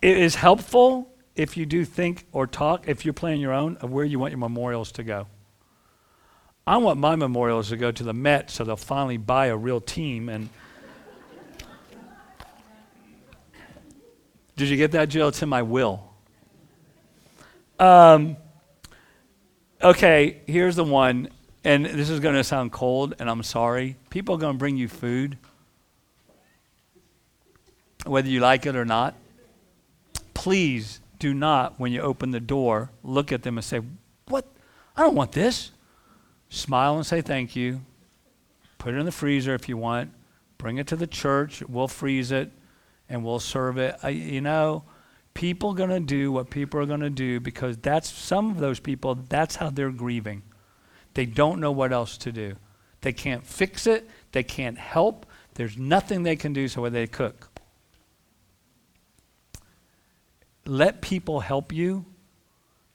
it is helpful if you do think or talk, if you're planning your own, of where you want your memorials to go. I want my memorials to go to the Met so they'll finally buy a real team. And did you get that, Jill? It's in my will. Um, okay, here's the one, and this is going to sound cold, and I'm sorry. People are going to bring you food, whether you like it or not. Please do not, when you open the door, look at them and say, What? I don't want this. Smile and say thank you. Put it in the freezer if you want. Bring it to the church. We'll freeze it and we'll serve it. I, you know, people are going to do what people are going to do because that's some of those people, that's how they're grieving. They don't know what else to do. They can't fix it. They can't help. There's nothing they can do so they cook. let people help you.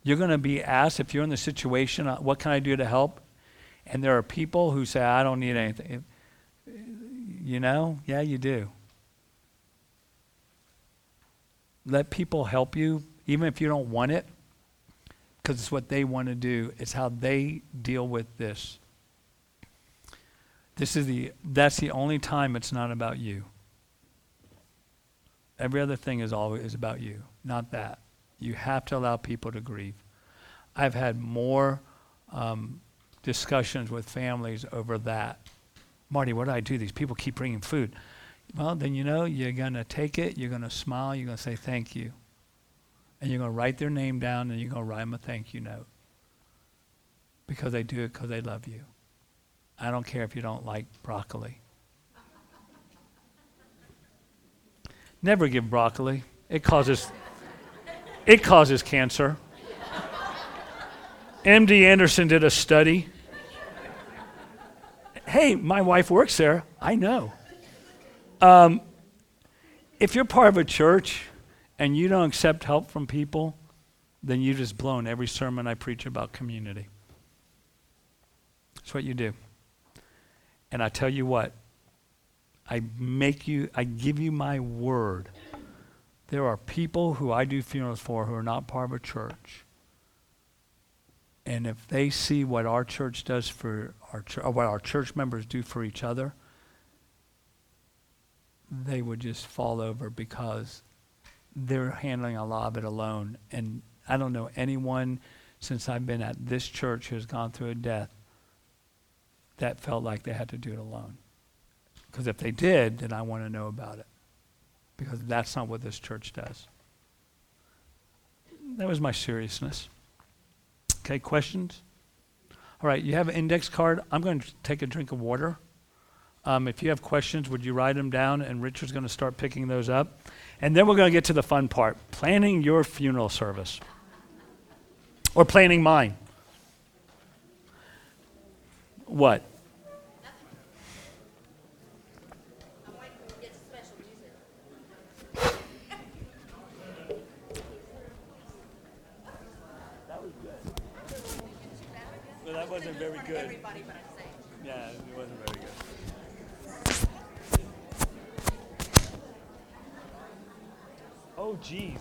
You're going to be asked if you're in the situation, uh, what can I do to help? And there are people who say, I don't need anything. You know? Yeah, you do. Let people help you, even if you don't want it, because it's what they want to do. It's how they deal with this. This is the that's the only time it's not about you. Every other thing is always about you, not that. You have to allow people to grieve. I've had more um, discussions with families over that. Marty, what do I do? These people keep bringing food. Well, then you know you're going to take it, you're going to smile, you're going to say thank you. And you're going to write their name down and you're going to write them a thank you note. Because they do it because they love you. I don't care if you don't like broccoli. Never give broccoli. It causes it causes cancer. MD Anderson did a study. Hey, my wife works there. I know. Um, if you're part of a church and you don't accept help from people, then you've just blown every sermon I preach about community. That's what you do. And I tell you what, I make you, I give you my word. There are people who I do funerals for who are not part of a church. And if they see what our church does for our ch- uh, what our church members do for each other, they would just fall over because they're handling a lot of it alone. And I don't know anyone since I've been at this church who's gone through a death that felt like they had to do it alone. Because if they did, then I want to know about it. Because that's not what this church does. That was my seriousness. Okay, questions? All right, you have an index card. I'm going to take a drink of water. Um, if you have questions, would you write them down? And Richard's going to start picking those up. And then we're going to get to the fun part planning your funeral service or planning mine. What? Wasn't very good. Yeah, it wasn't very good. Oh, geez.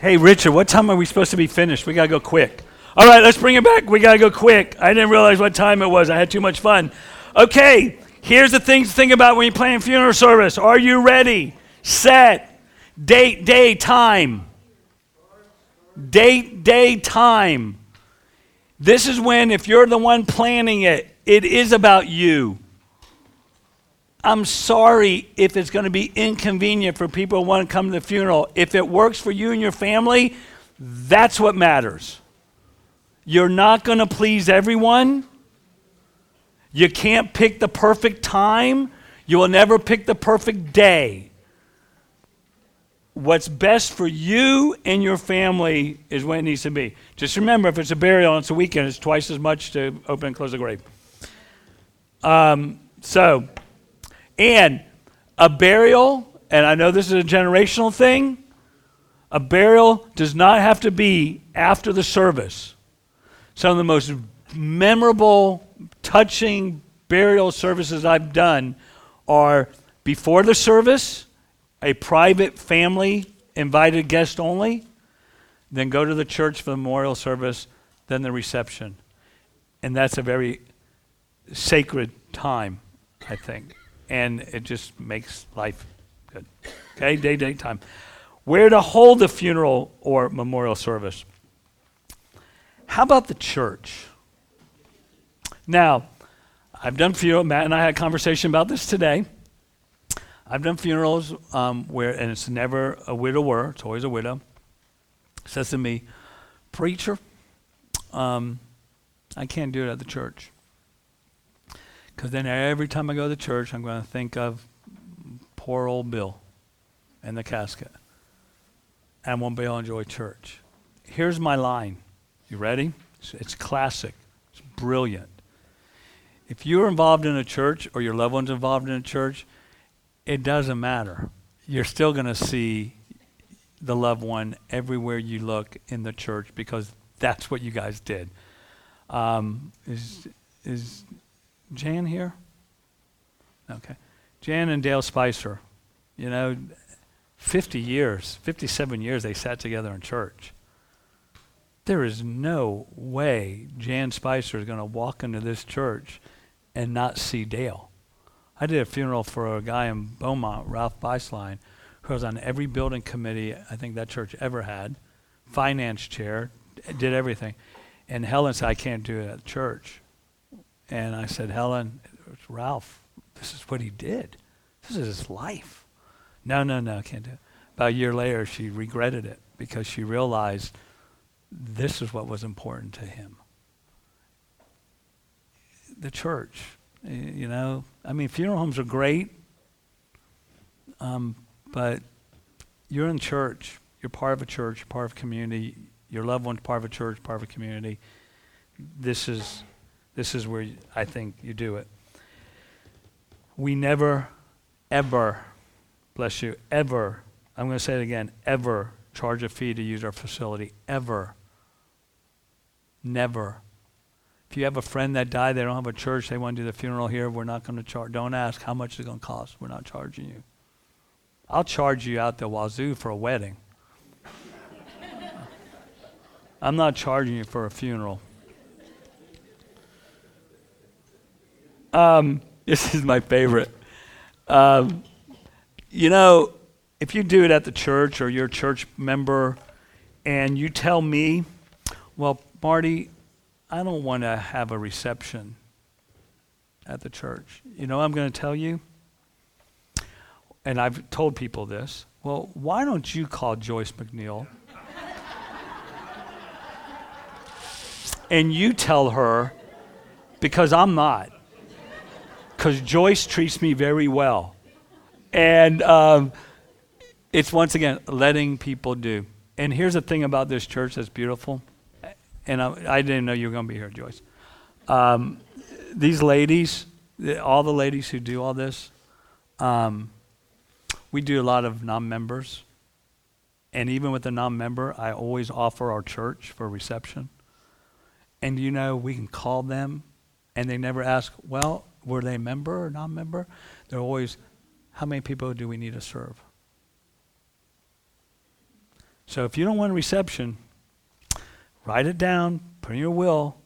Hey, Richard, what time are we supposed to be finished? We got to go quick. All right, let's bring it back. We got to go quick. I didn't realize what time it was. I had too much fun. Okay, here's the things to think about when you're planning funeral service. Are you ready? Set. Date, day, time. Date, day, time. This is when, if you're the one planning it, it is about you. I'm sorry if it's going to be inconvenient for people who want to come to the funeral. If it works for you and your family, that's what matters. You're not going to please everyone. You can't pick the perfect time. You will never pick the perfect day. What's best for you and your family is when it needs to be. Just remember, if it's a burial and it's a weekend, it's twice as much to open and close the grave. Um, so, and a burial, and I know this is a generational thing, a burial does not have to be after the service. Some of the most memorable, touching burial services I've done are before the service, a private family invited guest only, then go to the church for the memorial service, then the reception. And that's a very sacred time, I think. And it just makes life good. Okay, day, day, time. Where to hold the funeral or memorial service? How about the church? Now, I've done funeral. Matt and I had a conversation about this today. I've done funerals um, where, and it's never a widower; it's always a widow. Says to me, "Preacher, um, I can't do it at the church because then every time I go to the church, I'm going to think of poor old Bill and the casket. And won't be able to enjoy church." Here's my line. You ready? It's, it's classic. It's brilliant. If you're involved in a church or your loved one's involved in a church, it doesn't matter. You're still going to see the loved one everywhere you look in the church because that's what you guys did. Um, is is Jan here? Okay, Jan and Dale Spicer. You know, 50 years, 57 years they sat together in church. There is no way Jan Spicer is going to walk into this church and not see Dale. I did a funeral for a guy in Beaumont, Ralph Beislein, who was on every building committee I think that church ever had, finance chair, did everything. And Helen said, I can't do it at church. And I said, Helen, it's Ralph, this is what he did. This is his life. No, no, no, I can't do it. About a year later, she regretted it because she realized this is what was important to him. The church, you know, I mean, funeral homes are great, um, but you're in church. You're part of a church. You're part of a community. Your loved one's part of a church, part of a community. This is, this is where I think you do it. We never, ever, bless you, ever, I'm going to say it again, ever charge a fee to use our facility. Ever. Never. If you have a friend that died, they don't have a church, they want to do the funeral here, we're not going to charge. Don't ask how much it's going to cost. We're not charging you. I'll charge you out the wazoo for a wedding. [laughs] I'm not charging you for a funeral. Um, [laughs] this is my favorite. Um, you know, if you do it at the church or you're a church member and you tell me, well, Marty, I don't want to have a reception at the church. You know, I'm going to tell you, and I've told people this. Well, why don't you call Joyce McNeil and you tell her, because I'm not, because Joyce treats me very well. And um, it's once again letting people do. And here's the thing about this church that's beautiful. And I, I didn't know you were going to be here, Joyce. Um, these ladies, the- all the ladies who do all this, um, we do a lot of non members. And even with a non member, I always offer our church for reception. And you know, we can call them and they never ask, well, were they member or non member? They're always, how many people do we need to serve? So if you don't want a reception, write it down, put in your will,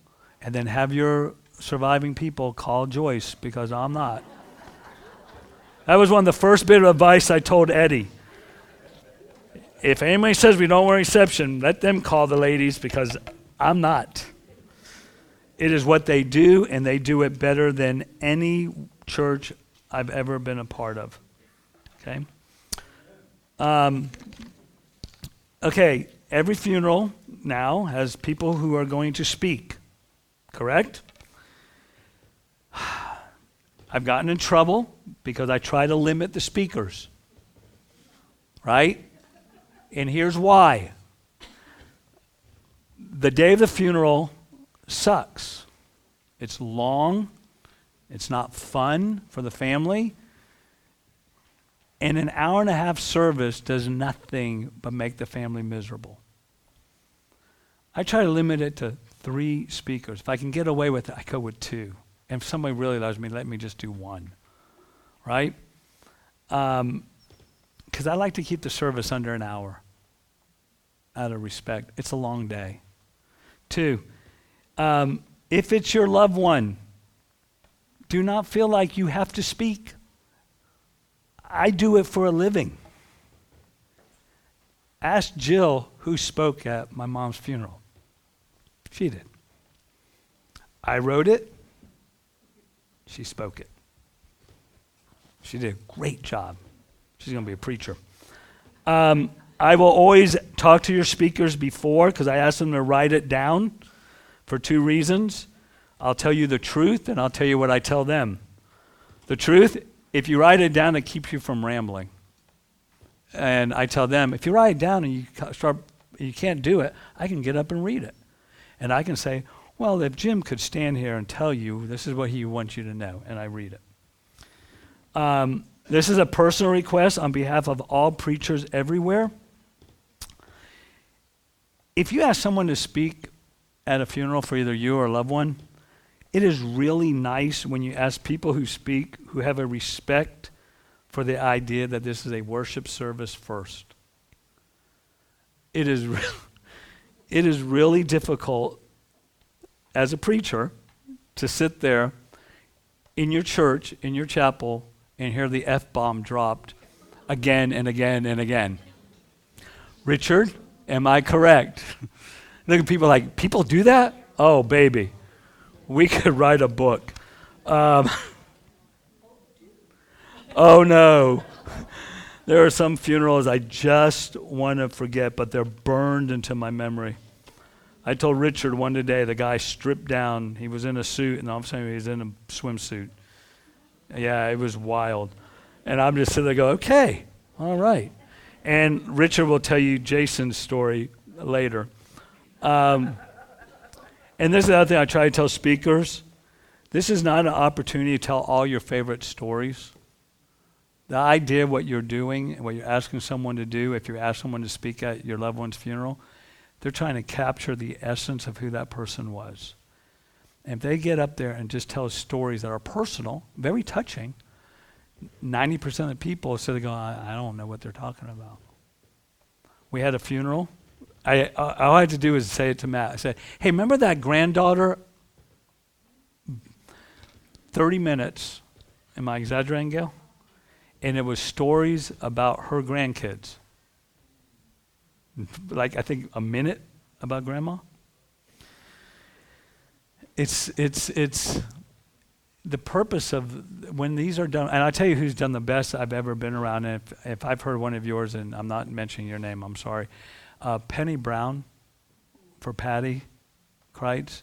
and then have your surviving people call Joyce because I'm not. That was one of the first bit of advice I told Eddie. If anybody says we don't want a reception, let them call the ladies because I'm not. It is what they do, and they do it better than any church I've ever been a part of. Okay? Um, okay, every funeral now has people who are going to speak, correct? I've gotten in trouble because I try to limit the speakers, right? And here's why the day of the funeral sucks. It's long, it's not fun for the family, and an hour and a half service does nothing but make the family miserable. I try to limit it to three speakers. If I can get away with it, I go with two. And if somebody really loves me, let me just do one. Right? Because I like to keep the service under an hour out of respect. It's a long day. Two, um, if it's your loved one, do not feel like you have to speak. I do it for a living. Ask Jill who spoke at my mom's funeral. She did. I wrote it. She spoke it. She did a great job. She's going to be a preacher. Um, I will always talk to your speakers before because I ask them to write it down for two reasons. I'll tell you the truth and I'll tell you what I tell them. The truth, if you write it down, it keeps you from rambling. And I tell them, if you write it down and you start, you can't do it, I can get up and read it. And I can say, well, if Jim could stand here and tell you this is what he wants you to know, and I read it. Um, this is a personal request on behalf of all preachers everywhere. If you ask someone to speak at a funeral for either you or a loved one, it is really nice when you ask people who speak who have a respect for the idea that this is a worship service first. It is, [laughs] re- it is really difficult as a preacher to sit there in your church, in your chapel, and hear the F bomb dropped again and again and again. Richard, am I correct? [laughs] Look at people like, people do that? Oh, baby. We [laughs] could write a book. Um, [laughs] oh, no. There are some funerals I just want to forget, but they're burned into my memory. I told Richard one day the guy stripped down. He was in a suit, and all of a sudden he was in a swimsuit. Yeah, it was wild. And I'm just sitting there go, okay, all right. And Richard will tell you Jason's story later. Um, and this is the other thing I try to tell speakers. This is not an opportunity to tell all your favorite stories. The idea of what you're doing what you're asking someone to do, if you ask someone to speak at your loved one's funeral, they're trying to capture the essence of who that person was. And if they get up there and just tell stories that are personal, very touching, 90% of the people sit there going, I, I don't know what they're talking about. We had a funeral. I, uh, all I had to do was say it to Matt. I said, hey, remember that granddaughter? 30 minutes. Am I exaggerating, Gail? And it was stories about her grandkids. Like, I think a minute about grandma. It's, it's, it's the purpose of when these are done, and I'll tell you who's done the best I've ever been around. And if, if I've heard one of yours, and I'm not mentioning your name, I'm sorry. Uh, Penny Brown for Patty Kreitz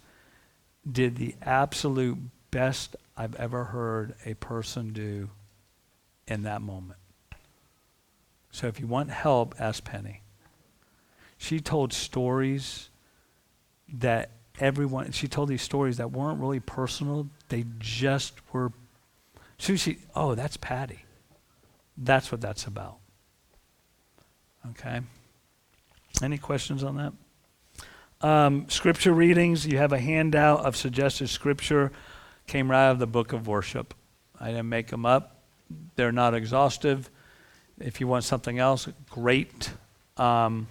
did the absolute best I've ever heard a person do in that moment. So if you want help, ask Penny. She told stories that everyone, she told these stories that weren't really personal, they just were. So she, oh, that's Patty. That's what that's about. Okay? Any questions on that? Um, scripture readings, you have a handout of suggested scripture, came right out of the book of worship. I didn't make them up, they're not exhaustive. If you want something else, great. Um,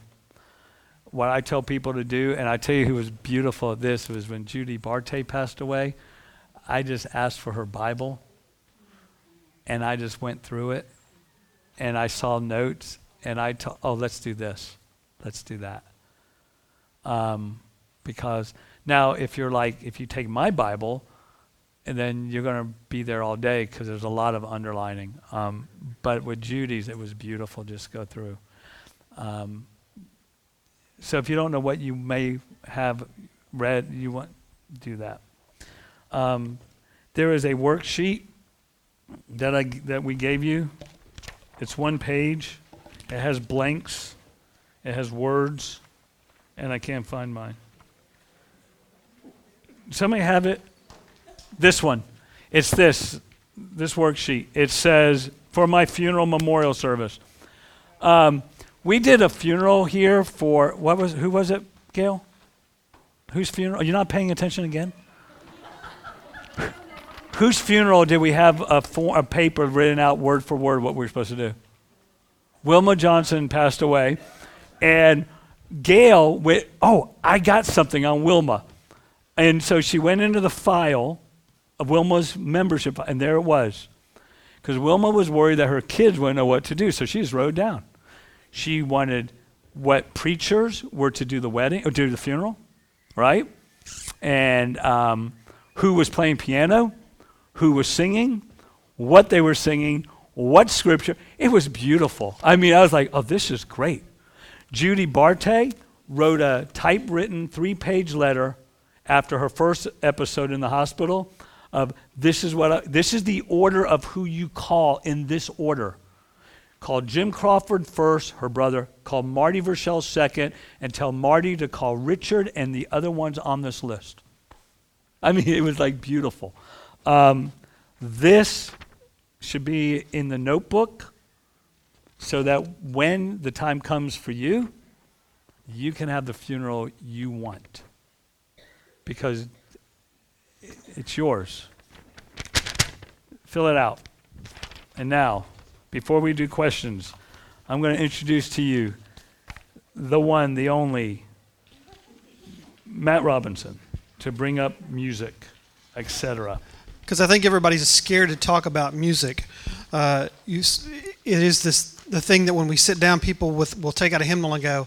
what I tell people to do, and I tell you who was beautiful at this was when Judy Barte passed away. I just asked for her Bible, and I just went through it, and I saw notes, and I told, oh, let's do this, let's do that. Um, because now, if you're like, if you take my Bible, and then you're going to be there all day because there's a lot of underlining. Um, but with Judy's, it was beautiful. Just go through. Um, so if you don't know what you may have read, you want do that. Um, there is a worksheet that I that we gave you. It's one page. It has blanks. It has words, and I can't find mine. Somebody have it? This one. It's this this worksheet. It says for my funeral memorial service. Um, we did a funeral here for what was who was it, Gail? Whose funeral? Are you not paying attention again? [laughs] Whose funeral did we have a, for, a paper written out word for word what we were supposed to do? Wilma Johnson passed away, and Gail went, "Oh, I got something on Wilma," and so she went into the file of Wilma's membership, and there it was, because Wilma was worried that her kids wouldn't know what to do, so she just wrote down. She wanted what preachers were to do the wedding or do the funeral, right? And um, who was playing piano, who was singing, what they were singing, what scripture. It was beautiful. I mean, I was like, oh, this is great. Judy Barte wrote a typewritten three page letter after her first episode in the hospital of this is what I, this is the order of who you call in this order Call Jim Crawford first, her brother. Call Marty Verschell second, and tell Marty to call Richard and the other ones on this list. I mean, it was like beautiful. Um, this should be in the notebook so that when the time comes for you, you can have the funeral you want because it's yours. Fill it out. And now, before we do questions, I'm going to introduce to you the one, the only, Matt Robinson, to bring up music, etc. Because I think everybody's scared to talk about music. Uh, you, it is this the thing that when we sit down, people with, will take out a hymnal and go,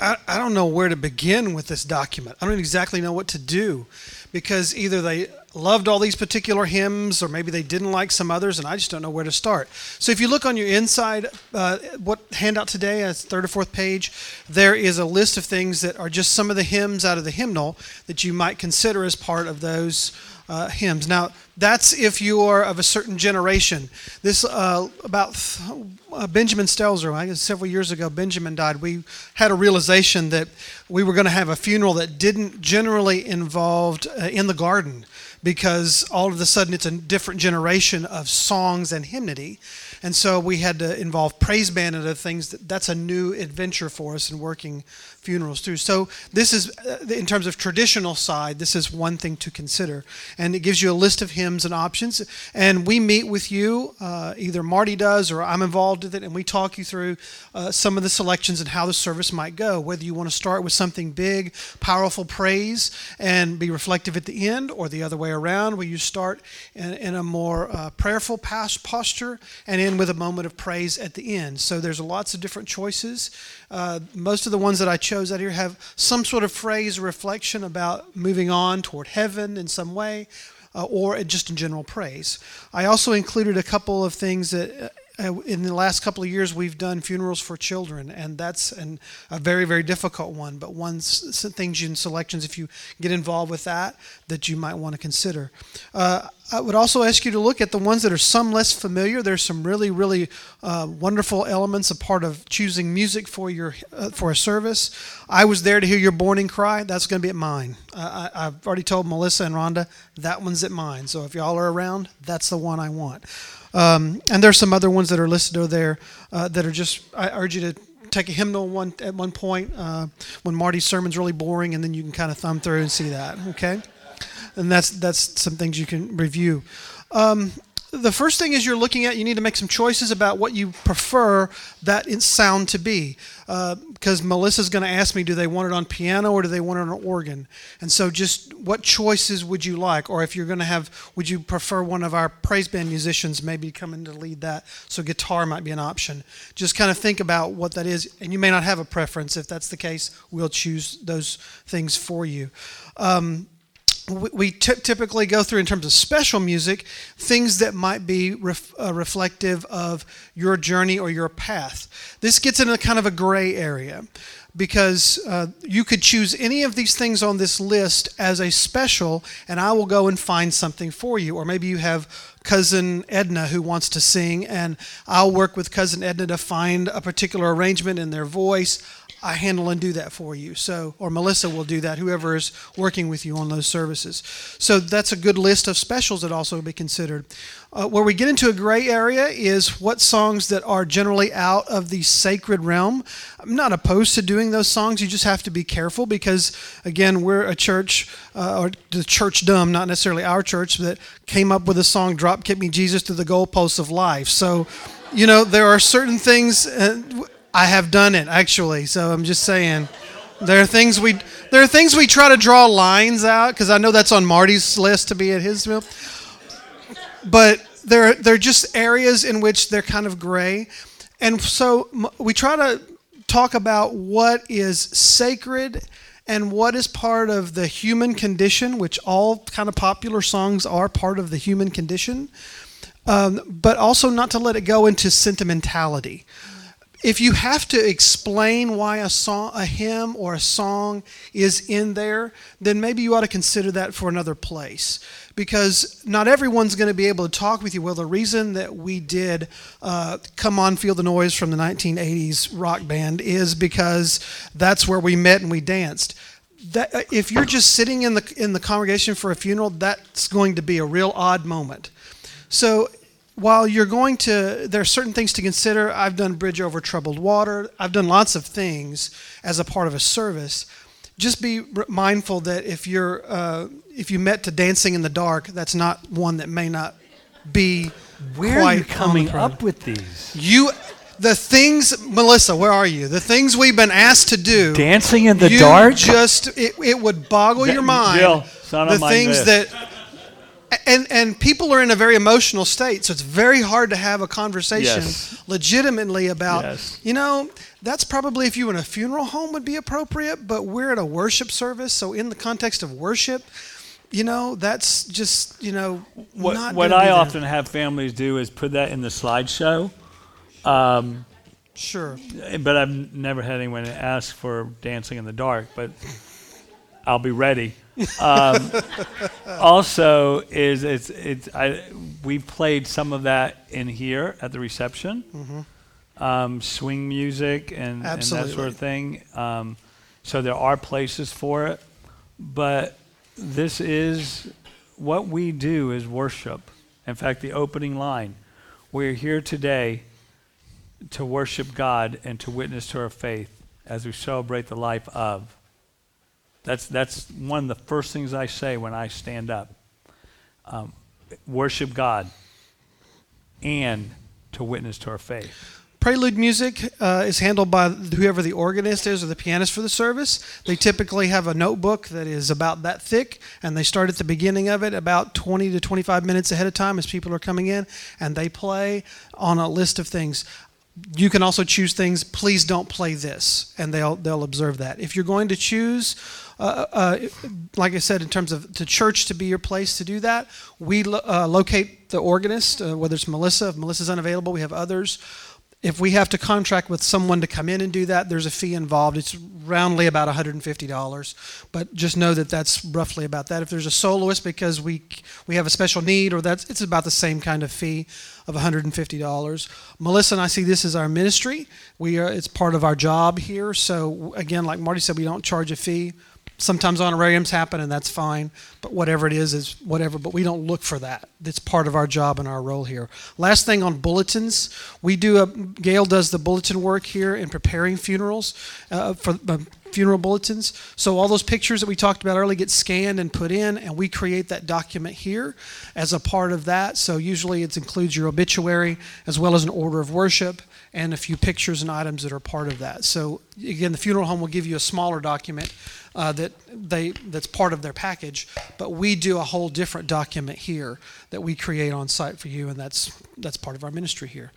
I, I don't know where to begin with this document. I don't exactly know what to do because either they loved all these particular hymns or maybe they didn't like some others and i just don't know where to start. So if you look on your inside uh, what handout today as third or fourth page there is a list of things that are just some of the hymns out of the hymnal that you might consider as part of those uh, hymns. Now that's if you are of a certain generation. This uh, about uh, benjamin stelzer I guess several years ago benjamin died. We had a realization that we were going to have a funeral that didn't generally involved uh, in the garden because all of a sudden it's a different generation of songs and hymnody. And so we had to involve praise band and other things. That's a new adventure for us in working funerals too. So this is, uh, in terms of traditional side, this is one thing to consider. And it gives you a list of hymns and options. And we meet with you, uh, either Marty does or I'm involved with it, and we talk you through uh, some of the selections and how the service might go. Whether you want to start with something big, powerful praise and be reflective at the end, or the other way around, where you start in, in a more uh, prayerful posture and end with a moment of praise at the end. So there's lots of different choices. Uh, most of the ones that I chose out here have some sort of phrase or reflection about moving on toward heaven in some way, uh, or just in general praise. I also included a couple of things that uh, in the last couple of years, we've done funerals for children, and that's an, a very, very difficult one. But one things and selections, if you get involved with that, that you might want to consider. Uh, I would also ask you to look at the ones that are some less familiar. There's some really, really uh, wonderful elements a part of choosing music for your uh, for a service. I was there to hear your borning cry. That's going to be at mine. I, I've already told Melissa and Rhonda that one's at mine. So if y'all are around, that's the one I want. Um, and there's some other ones that are listed over there uh, that are just. I urge you to take a hymnal one at one point uh, when Marty's sermon's really boring, and then you can kind of thumb through and see that. Okay and that's that's some things you can review. Um, the first thing is you're looking at you need to make some choices about what you prefer that sound to be. Because uh, melissa's going to ask me do they want it on piano or do they want it on organ? And so just what choices would you like? Or if you're going to have would you prefer one of our praise band musicians maybe come in to lead that so guitar might be an option? Just kind of think about what that is and you may not have a preference. If that's the case we'll choose those things for you. Um, we t- typically go through in terms of special music things that might be ref- uh, reflective of your journey or your path. This gets into kind of a gray area because uh, you could choose any of these things on this list as a special, and I will go and find something for you. Or maybe you have cousin Edna who wants to sing, and I'll work with cousin Edna to find a particular arrangement in their voice. I handle and do that for you. So, or Melissa will do that, whoever is working with you on those services. So that's a good list of specials that also be considered. Uh, where we get into a gray area is what songs that are generally out of the sacred realm. I'm not opposed to doing those songs. You just have to be careful because, again, we're a church, uh, or the church dumb, not necessarily our church, that came up with a song, Drop Kick Me Jesus to the Goalposts of Life. So, you know, there are certain things. Uh, I have done it actually, so I'm just saying. There are things we there are things we try to draw lines out because I know that's on Marty's list to be at his meal. But there there are just areas in which they're kind of gray, and so we try to talk about what is sacred and what is part of the human condition, which all kind of popular songs are part of the human condition, um, but also not to let it go into sentimentality if you have to explain why a song, a hymn or a song is in there, then maybe you ought to consider that for another place. Because not everyone's going to be able to talk with you. Well, the reason that we did uh, "Come On, Feel the Noise" from the 1980s rock band is because that's where we met and we danced. That, uh, if you're just sitting in the in the congregation for a funeral, that's going to be a real odd moment. So while you're going to, there are certain things to consider. I've done bridge over troubled water. I've done lots of things as a part of a service. Just be mindful that if you're, uh, if you met to dancing in the dark, that's not one that may not be. Where quite are you coming up with these? You, the things, Melissa, where are you? The things we've been asked to do. Dancing in the you dark. Just it, it would boggle That- your mind. Jill, it's not on the things that and and people are in a very emotional state, so it's very hard to have a conversation Yes. legitimately about. Yes. You know, that's probably if you were in a funeral home would be appropriate, but we're at a worship service, so in the context of worship, you know, that's just you know What, not what I often have families do is put that in the slideshow. Um, Sure. But I've never had anyone ask for dancing in the dark, but I'll be ready. Um, also, is it's it's I we played some of that in here at the reception, Mhm. um, swing music and, and that sort of thing. Um, so there are places for it, but this is what we do is worship. In fact, the opening line: "We're here today to worship God and to witness to our faith as we celebrate the life of." That's, that's one of the first things I say when I stand up. Um, worship God and to witness to our faith. Prelude music uh, is handled by whoever the organist is or the pianist for the service. They typically have a notebook that is about that thick, and they start at the beginning of it about 20 to 25 minutes ahead of time as people are coming in, and they play on a list of things. you can also choose things. Please don't play this, and they'll they'll observe that. If you're going to choose, uh, uh, like I said, in terms of to church to be your place to do that, we lo- uh, locate the organist, uh, whether it's Melissa. If Melissa's unavailable, we have others. If we have to contract with someone to come in and do that, there's a fee involved. It's roundly about $150, but just know that that's roughly about that. If there's a soloist because we we have a special need, or that's it's about the same kind of fee of $150. Melissa and I see this as our ministry. We are it's part of our job here. So again, like Marty said, we don't charge a fee. Sometimes honorariums happen, and that's fine. But whatever it is, is whatever. But we don't look for that. It's part of our job and our role here. Last thing on bulletins, we do a Gail does the bulletin work here in preparing funerals uh, for uh, funeral bulletins. So all those pictures that we talked about earlier get scanned and put in, and we create that document here as a part of that. So usually it includes your obituary as well as an order of worship and a few pictures and items that are part of that. So again, the funeral home will give you a smaller document uh, that they that's part of their package, but we do a whole different document here that we create on site for you, and that's that's part of our ministry here.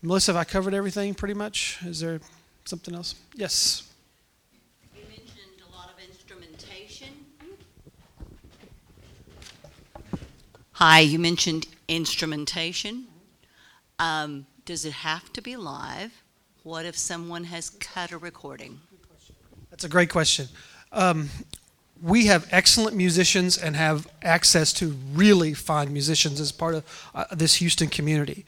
Melissa, have I covered everything pretty much? Is there something else? Yes. You mentioned a lot of instrumentation. Hi, you mentioned instrumentation. Um, does it have to be live? What if someone has cut a recording? That's a great question. Um, we have excellent musicians and have access to really fine musicians as part of uh, this Houston community.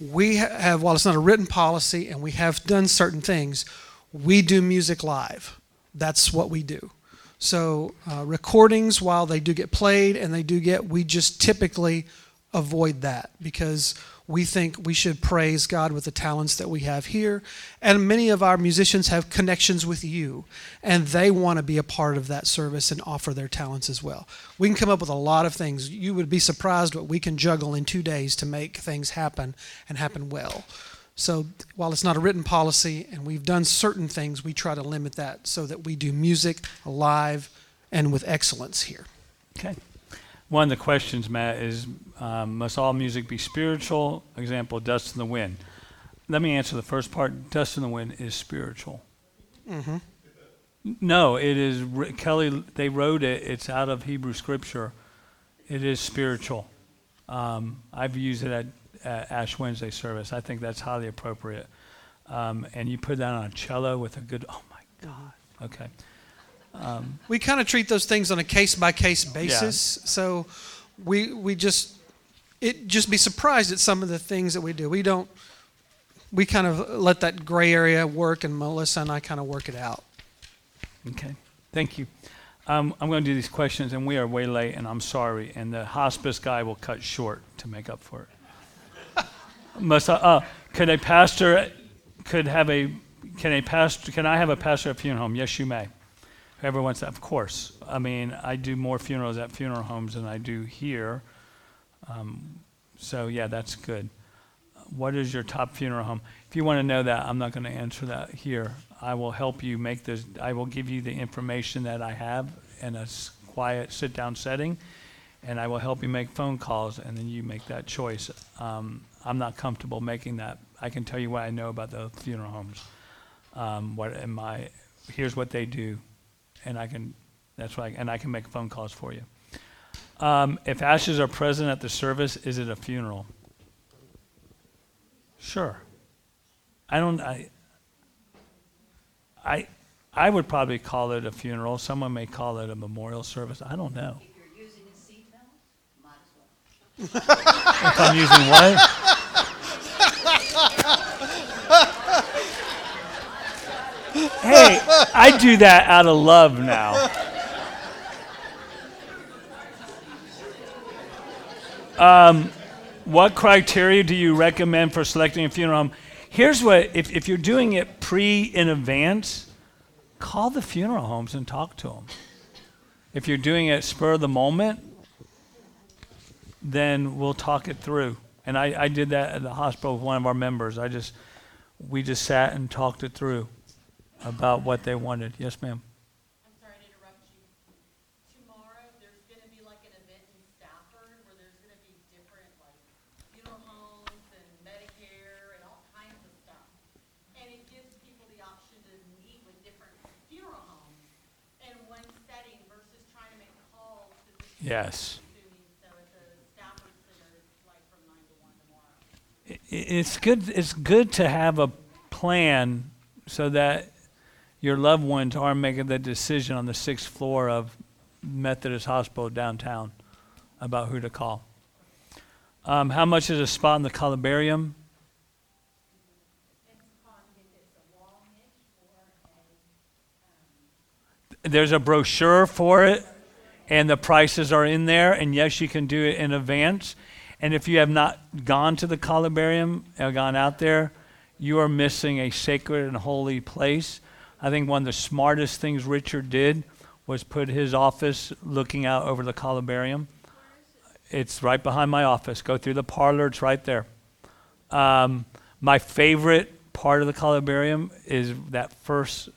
We have, while it's not a written policy and we have done certain things, we do music live. That's what we do. So, uh, recordings, while they do get played and they do get, we just typically avoid that because we think we should praise God with the talents that we have here. And many of our musicians have connections with you, and they want to be a part of that service and offer their talents as well. We can come up with a lot of things. You would be surprised what we can juggle in two days to make things happen and happen well. So while it's not a written policy and we've done certain things, we try to limit that so that we do music live and with excellence here. Okay. One of the questions, Matt, is um, must all music be spiritual? Example, Dust in the Wind. Let me answer the first part. Dust in the Wind is spiritual. Mm-hmm. No, it is. Kelly, they wrote it. It's out of Hebrew scripture. It is spiritual. Um, I've used it at, at Ash Wednesday service. I think that's highly appropriate. Um, and you put that on a cello with a good. Oh my God. Okay. Um, we kind of treat those things on a case by case basis. Yeah. So we we just it just be surprised at some of the things that we do. We don't we kind of let that gray area work, and Melissa and I kind of work it out. Okay, thank you. Um, I'm going to do these questions, and we are way late, and I'm sorry. And the hospice guy will cut short to make up for it. Must I, uh, could a pastor could have a can a pastor can I have a pastor at funeral home? Yes, you may. Whoever wants that, of course. I mean, I do more funerals at funeral homes than I do here. Um, so yeah, that's good. What is your top funeral home? If you want to know that, I'm not going to answer that here. I will help you make this. I will give you the information that I have in a quiet sit-down setting, and I will help you make phone calls, and then you make that choice. Um, I'm not comfortable making that. I can tell you what I know about the funeral homes. Um, what am I? Here's what they do and I can, that's why, and I can make phone calls for you. Um, if ashes are present at the service, is it a funeral? Sure. I don't, I, I, I would probably call it a funeral. Someone may call it a memorial service. I don't know. If I'm using what? hey, I do that out of love now. Um, what criteria do you recommend for selecting a funeral home? Here's what if, if you're doing it pre in advance, call the funeral homes and talk to them. If you're doing it spur of the moment, then we'll talk it through. And I, I did that at the hospital with one of our members. I just, we just sat and talked it through about what they wanted. Yes, ma'am. I'm sorry to interrupt you. Tomorrow, there's going to be like an event in Stafford where there's going to be different like funeral homes and Medicare and all kinds of stuff. And it gives people the option to meet with different funeral homes in one setting versus trying to make calls. Yes. It's good, it's good to have a plan so that your loved ones are making the decision on the sixth floor of Methodist Hospital downtown about who to call. Um, how much is a spot in the columbarium? There's a brochure for it, and the prices are in there. And yes, you can do it in advance. And if you have not gone to the columbarium or gone out there, you are missing a sacred and holy place. I think one of the smartest things Richard did was put his office looking out over the columbarium. It's right behind my office. Go through the parlor, it's right there. Um, my favorite part of the columbarium is that first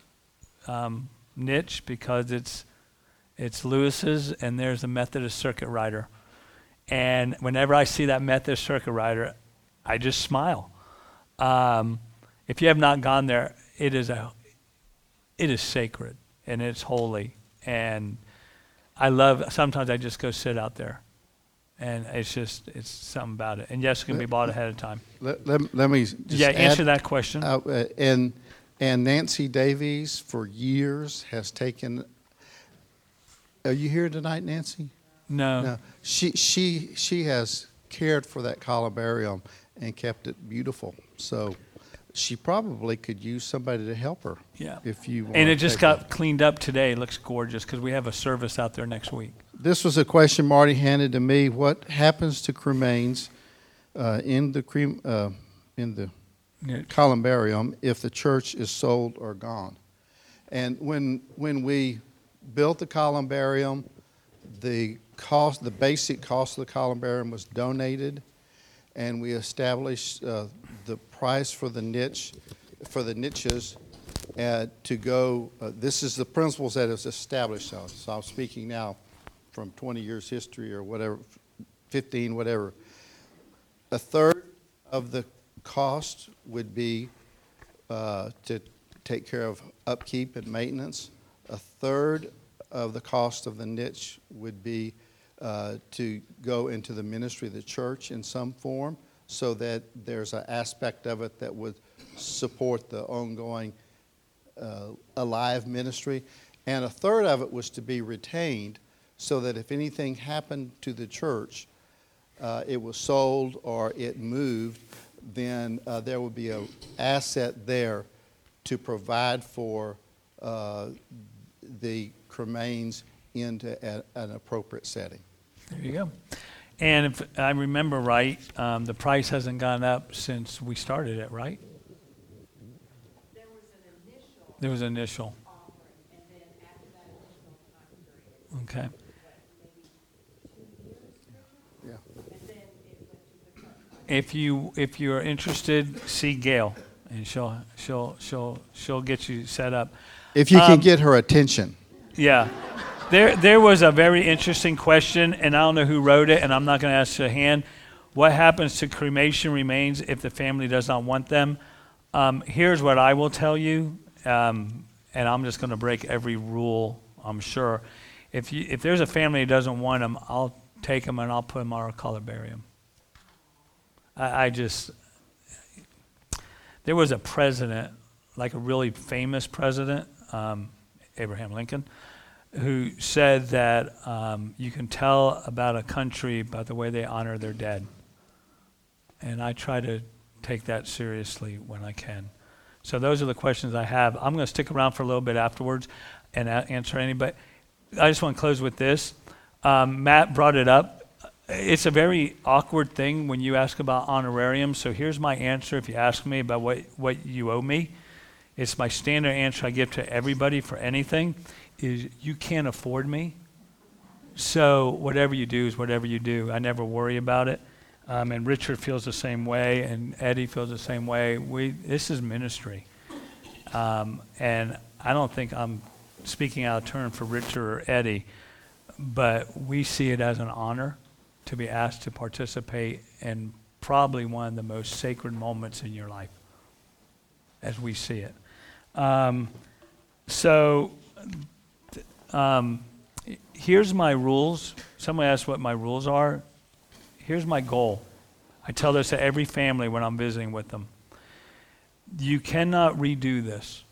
um, niche because it's it's Lewis's and there's a Methodist circuit rider. And whenever I see that Methodist circuit rider, I just smile. Um, if you have not gone there, it is a it is sacred and it's holy. And I love sometimes I just go sit out there. And it's just it's something about it. And yes, it can be bought ahead of time. Let, let, let me just Yeah, add- answer that question. Uh, uh, and and Nancy Davies for years has taken. Are you here tonight, Nancy? No. No. She she she has cared for that columbarium and kept it beautiful. So she probably could use somebody to help her. Yeah. If you And it just got cleaned up today. It looks gorgeous because we have a service out there next week. This was a question Marty handed to me. What happens to cremains uh, in the crem, uh, in the Yeah. columbarium if the church is sold or gone? And when when we built the columbarium, the cost, the basic cost of the columbarium was donated, and we established uh, the price for the niche, for the niches, uh, to go. Uh, this is the principles that is established. So, so I'm speaking now from 20 years history or whatever, 15, whatever. A third of the cost would be uh, to take care of upkeep and maintenance. A third of the cost of the niche would be uh, to go into the ministry of the church in some form so that there's an aspect of it that would support the ongoing uh, alive ministry. And a third of it was to be retained so that if anything happened to the church, uh, it was sold or it moved, then uh, there would be an asset there to provide for uh, the cremains into a, an appropriate setting. There you go. And if I remember right, um, the price hasn't gone up since we started it, right? There was an initial. There was an initial. Okay. Yeah. If you if you're interested, see Gail, and she'll she'll she'll she'll get you set up. If you can Um, get her attention. Yeah. There, there was a very interesting question, and I don't know who wrote it, and I'm not going to ask a hand. What happens to cremation remains if the family does not want them? Um, here's what I will tell you, um, and I'm just going to break every rule, I'm sure. If, you, if there's a family that doesn't want them, I'll take them and I'll put them on a columbarium. I, I just, there was a president, like a really famous president, um, Abraham Lincoln, who said that um, you can tell about a country by the way they honor their dead. And I try to take that seriously when I can. So those are the questions I have. I'm going to stick around for a little bit afterwards and a- answer any. But I just want to close with this. Um, Matt brought it up. It's a very awkward thing when you ask about honorariums. So here's my answer if you ask me about what, what you owe me. It's my standard answer I give to everybody for anything is you can't afford me. So whatever you do is whatever you do. I never worry about it. Um, and Richard feels the same way, and Eddie feels the same way. We this is ministry, um, and I don't think I'm speaking out of turn for Richard or Eddie, but we see it as an honor to be asked to participate in probably one of the most sacred moments in your life, as we see it. Um, so um, Here's my rules. Someone asked what my rules are. Here's my goal. I tell this to every family when I'm visiting with them. You cannot redo this.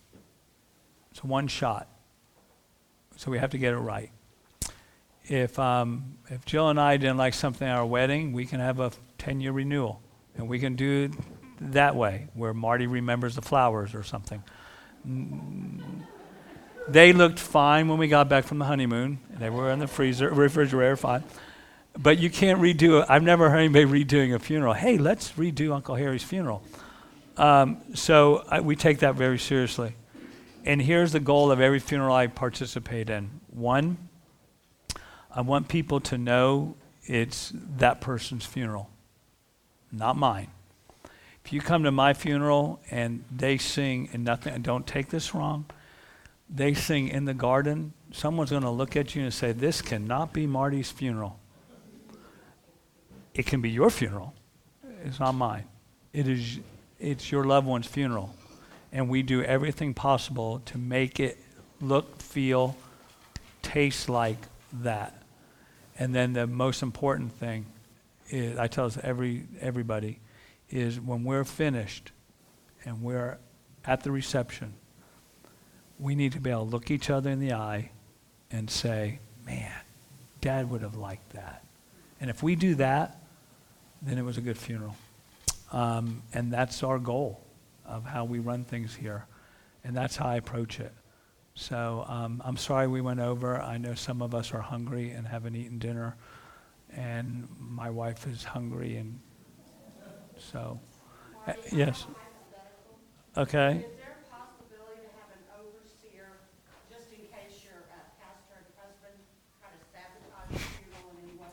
It's one shot. So we have to get it right. If, um, if Jill and I didn't like something at our wedding, we can have a 10 year renewal. And we can do it that way, where Marty remembers the flowers or something. They looked fine when we got back from the honeymoon. They were in the freezer, refrigerator, fine. But you can't redo it. I've never heard anybody redoing a funeral. Hey, let's redo Uncle Harry's funeral. Um, so I, we take that very seriously. And here's the goal of every funeral I participate in. One, I want people to know it's that person's funeral, not mine. If you come to my funeral and they sing and nothing, and don't take this wrong, they sing in the garden, someone's going to look at you and say, This cannot be Marty's funeral. It can be your funeral. It's not mine. It is it's your loved one's funeral. And we do everything possible to make it look, feel, taste like that. And then the most important thing is I tell every everybody is when we're finished and we're at the reception, we need to be able to look each other in the eye and say, man, dad would have liked that. And if we do that, then it was a good funeral. Um, and that's our goal of how we run things here. And that's how I approach it. So um, I'm sorry we went over. I know some of us are hungry and haven't eaten dinner. And my wife is hungry. And so, uh, yes. Okay. Is there a possibility to have an overseer, just in case your uh, pastor and husband try to sabotage your funeral in any way?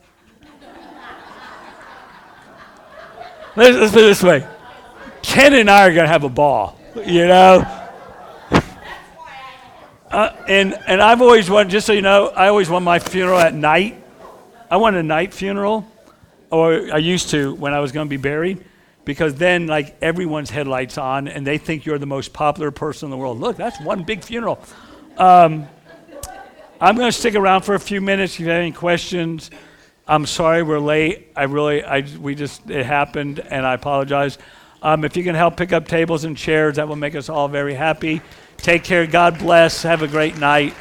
Let's, let's put it this way Ken and I are going to have a ball, you know? Uh, and, and I've always wanted, just so you know, I always want my funeral at night. I want a night funeral, or I used to when I was going to be buried, because then, like, everyone's headlights on and they think you're the most popular person in the world. Look, that's one big funeral. Um, I'm going to stick around for a few minutes if you have any questions. I'm sorry we're late. I really, I, we just, it happened and I apologize. Um, if you can help pick up tables and chairs, that will make us all very happy. Take care. God bless. Have a great night.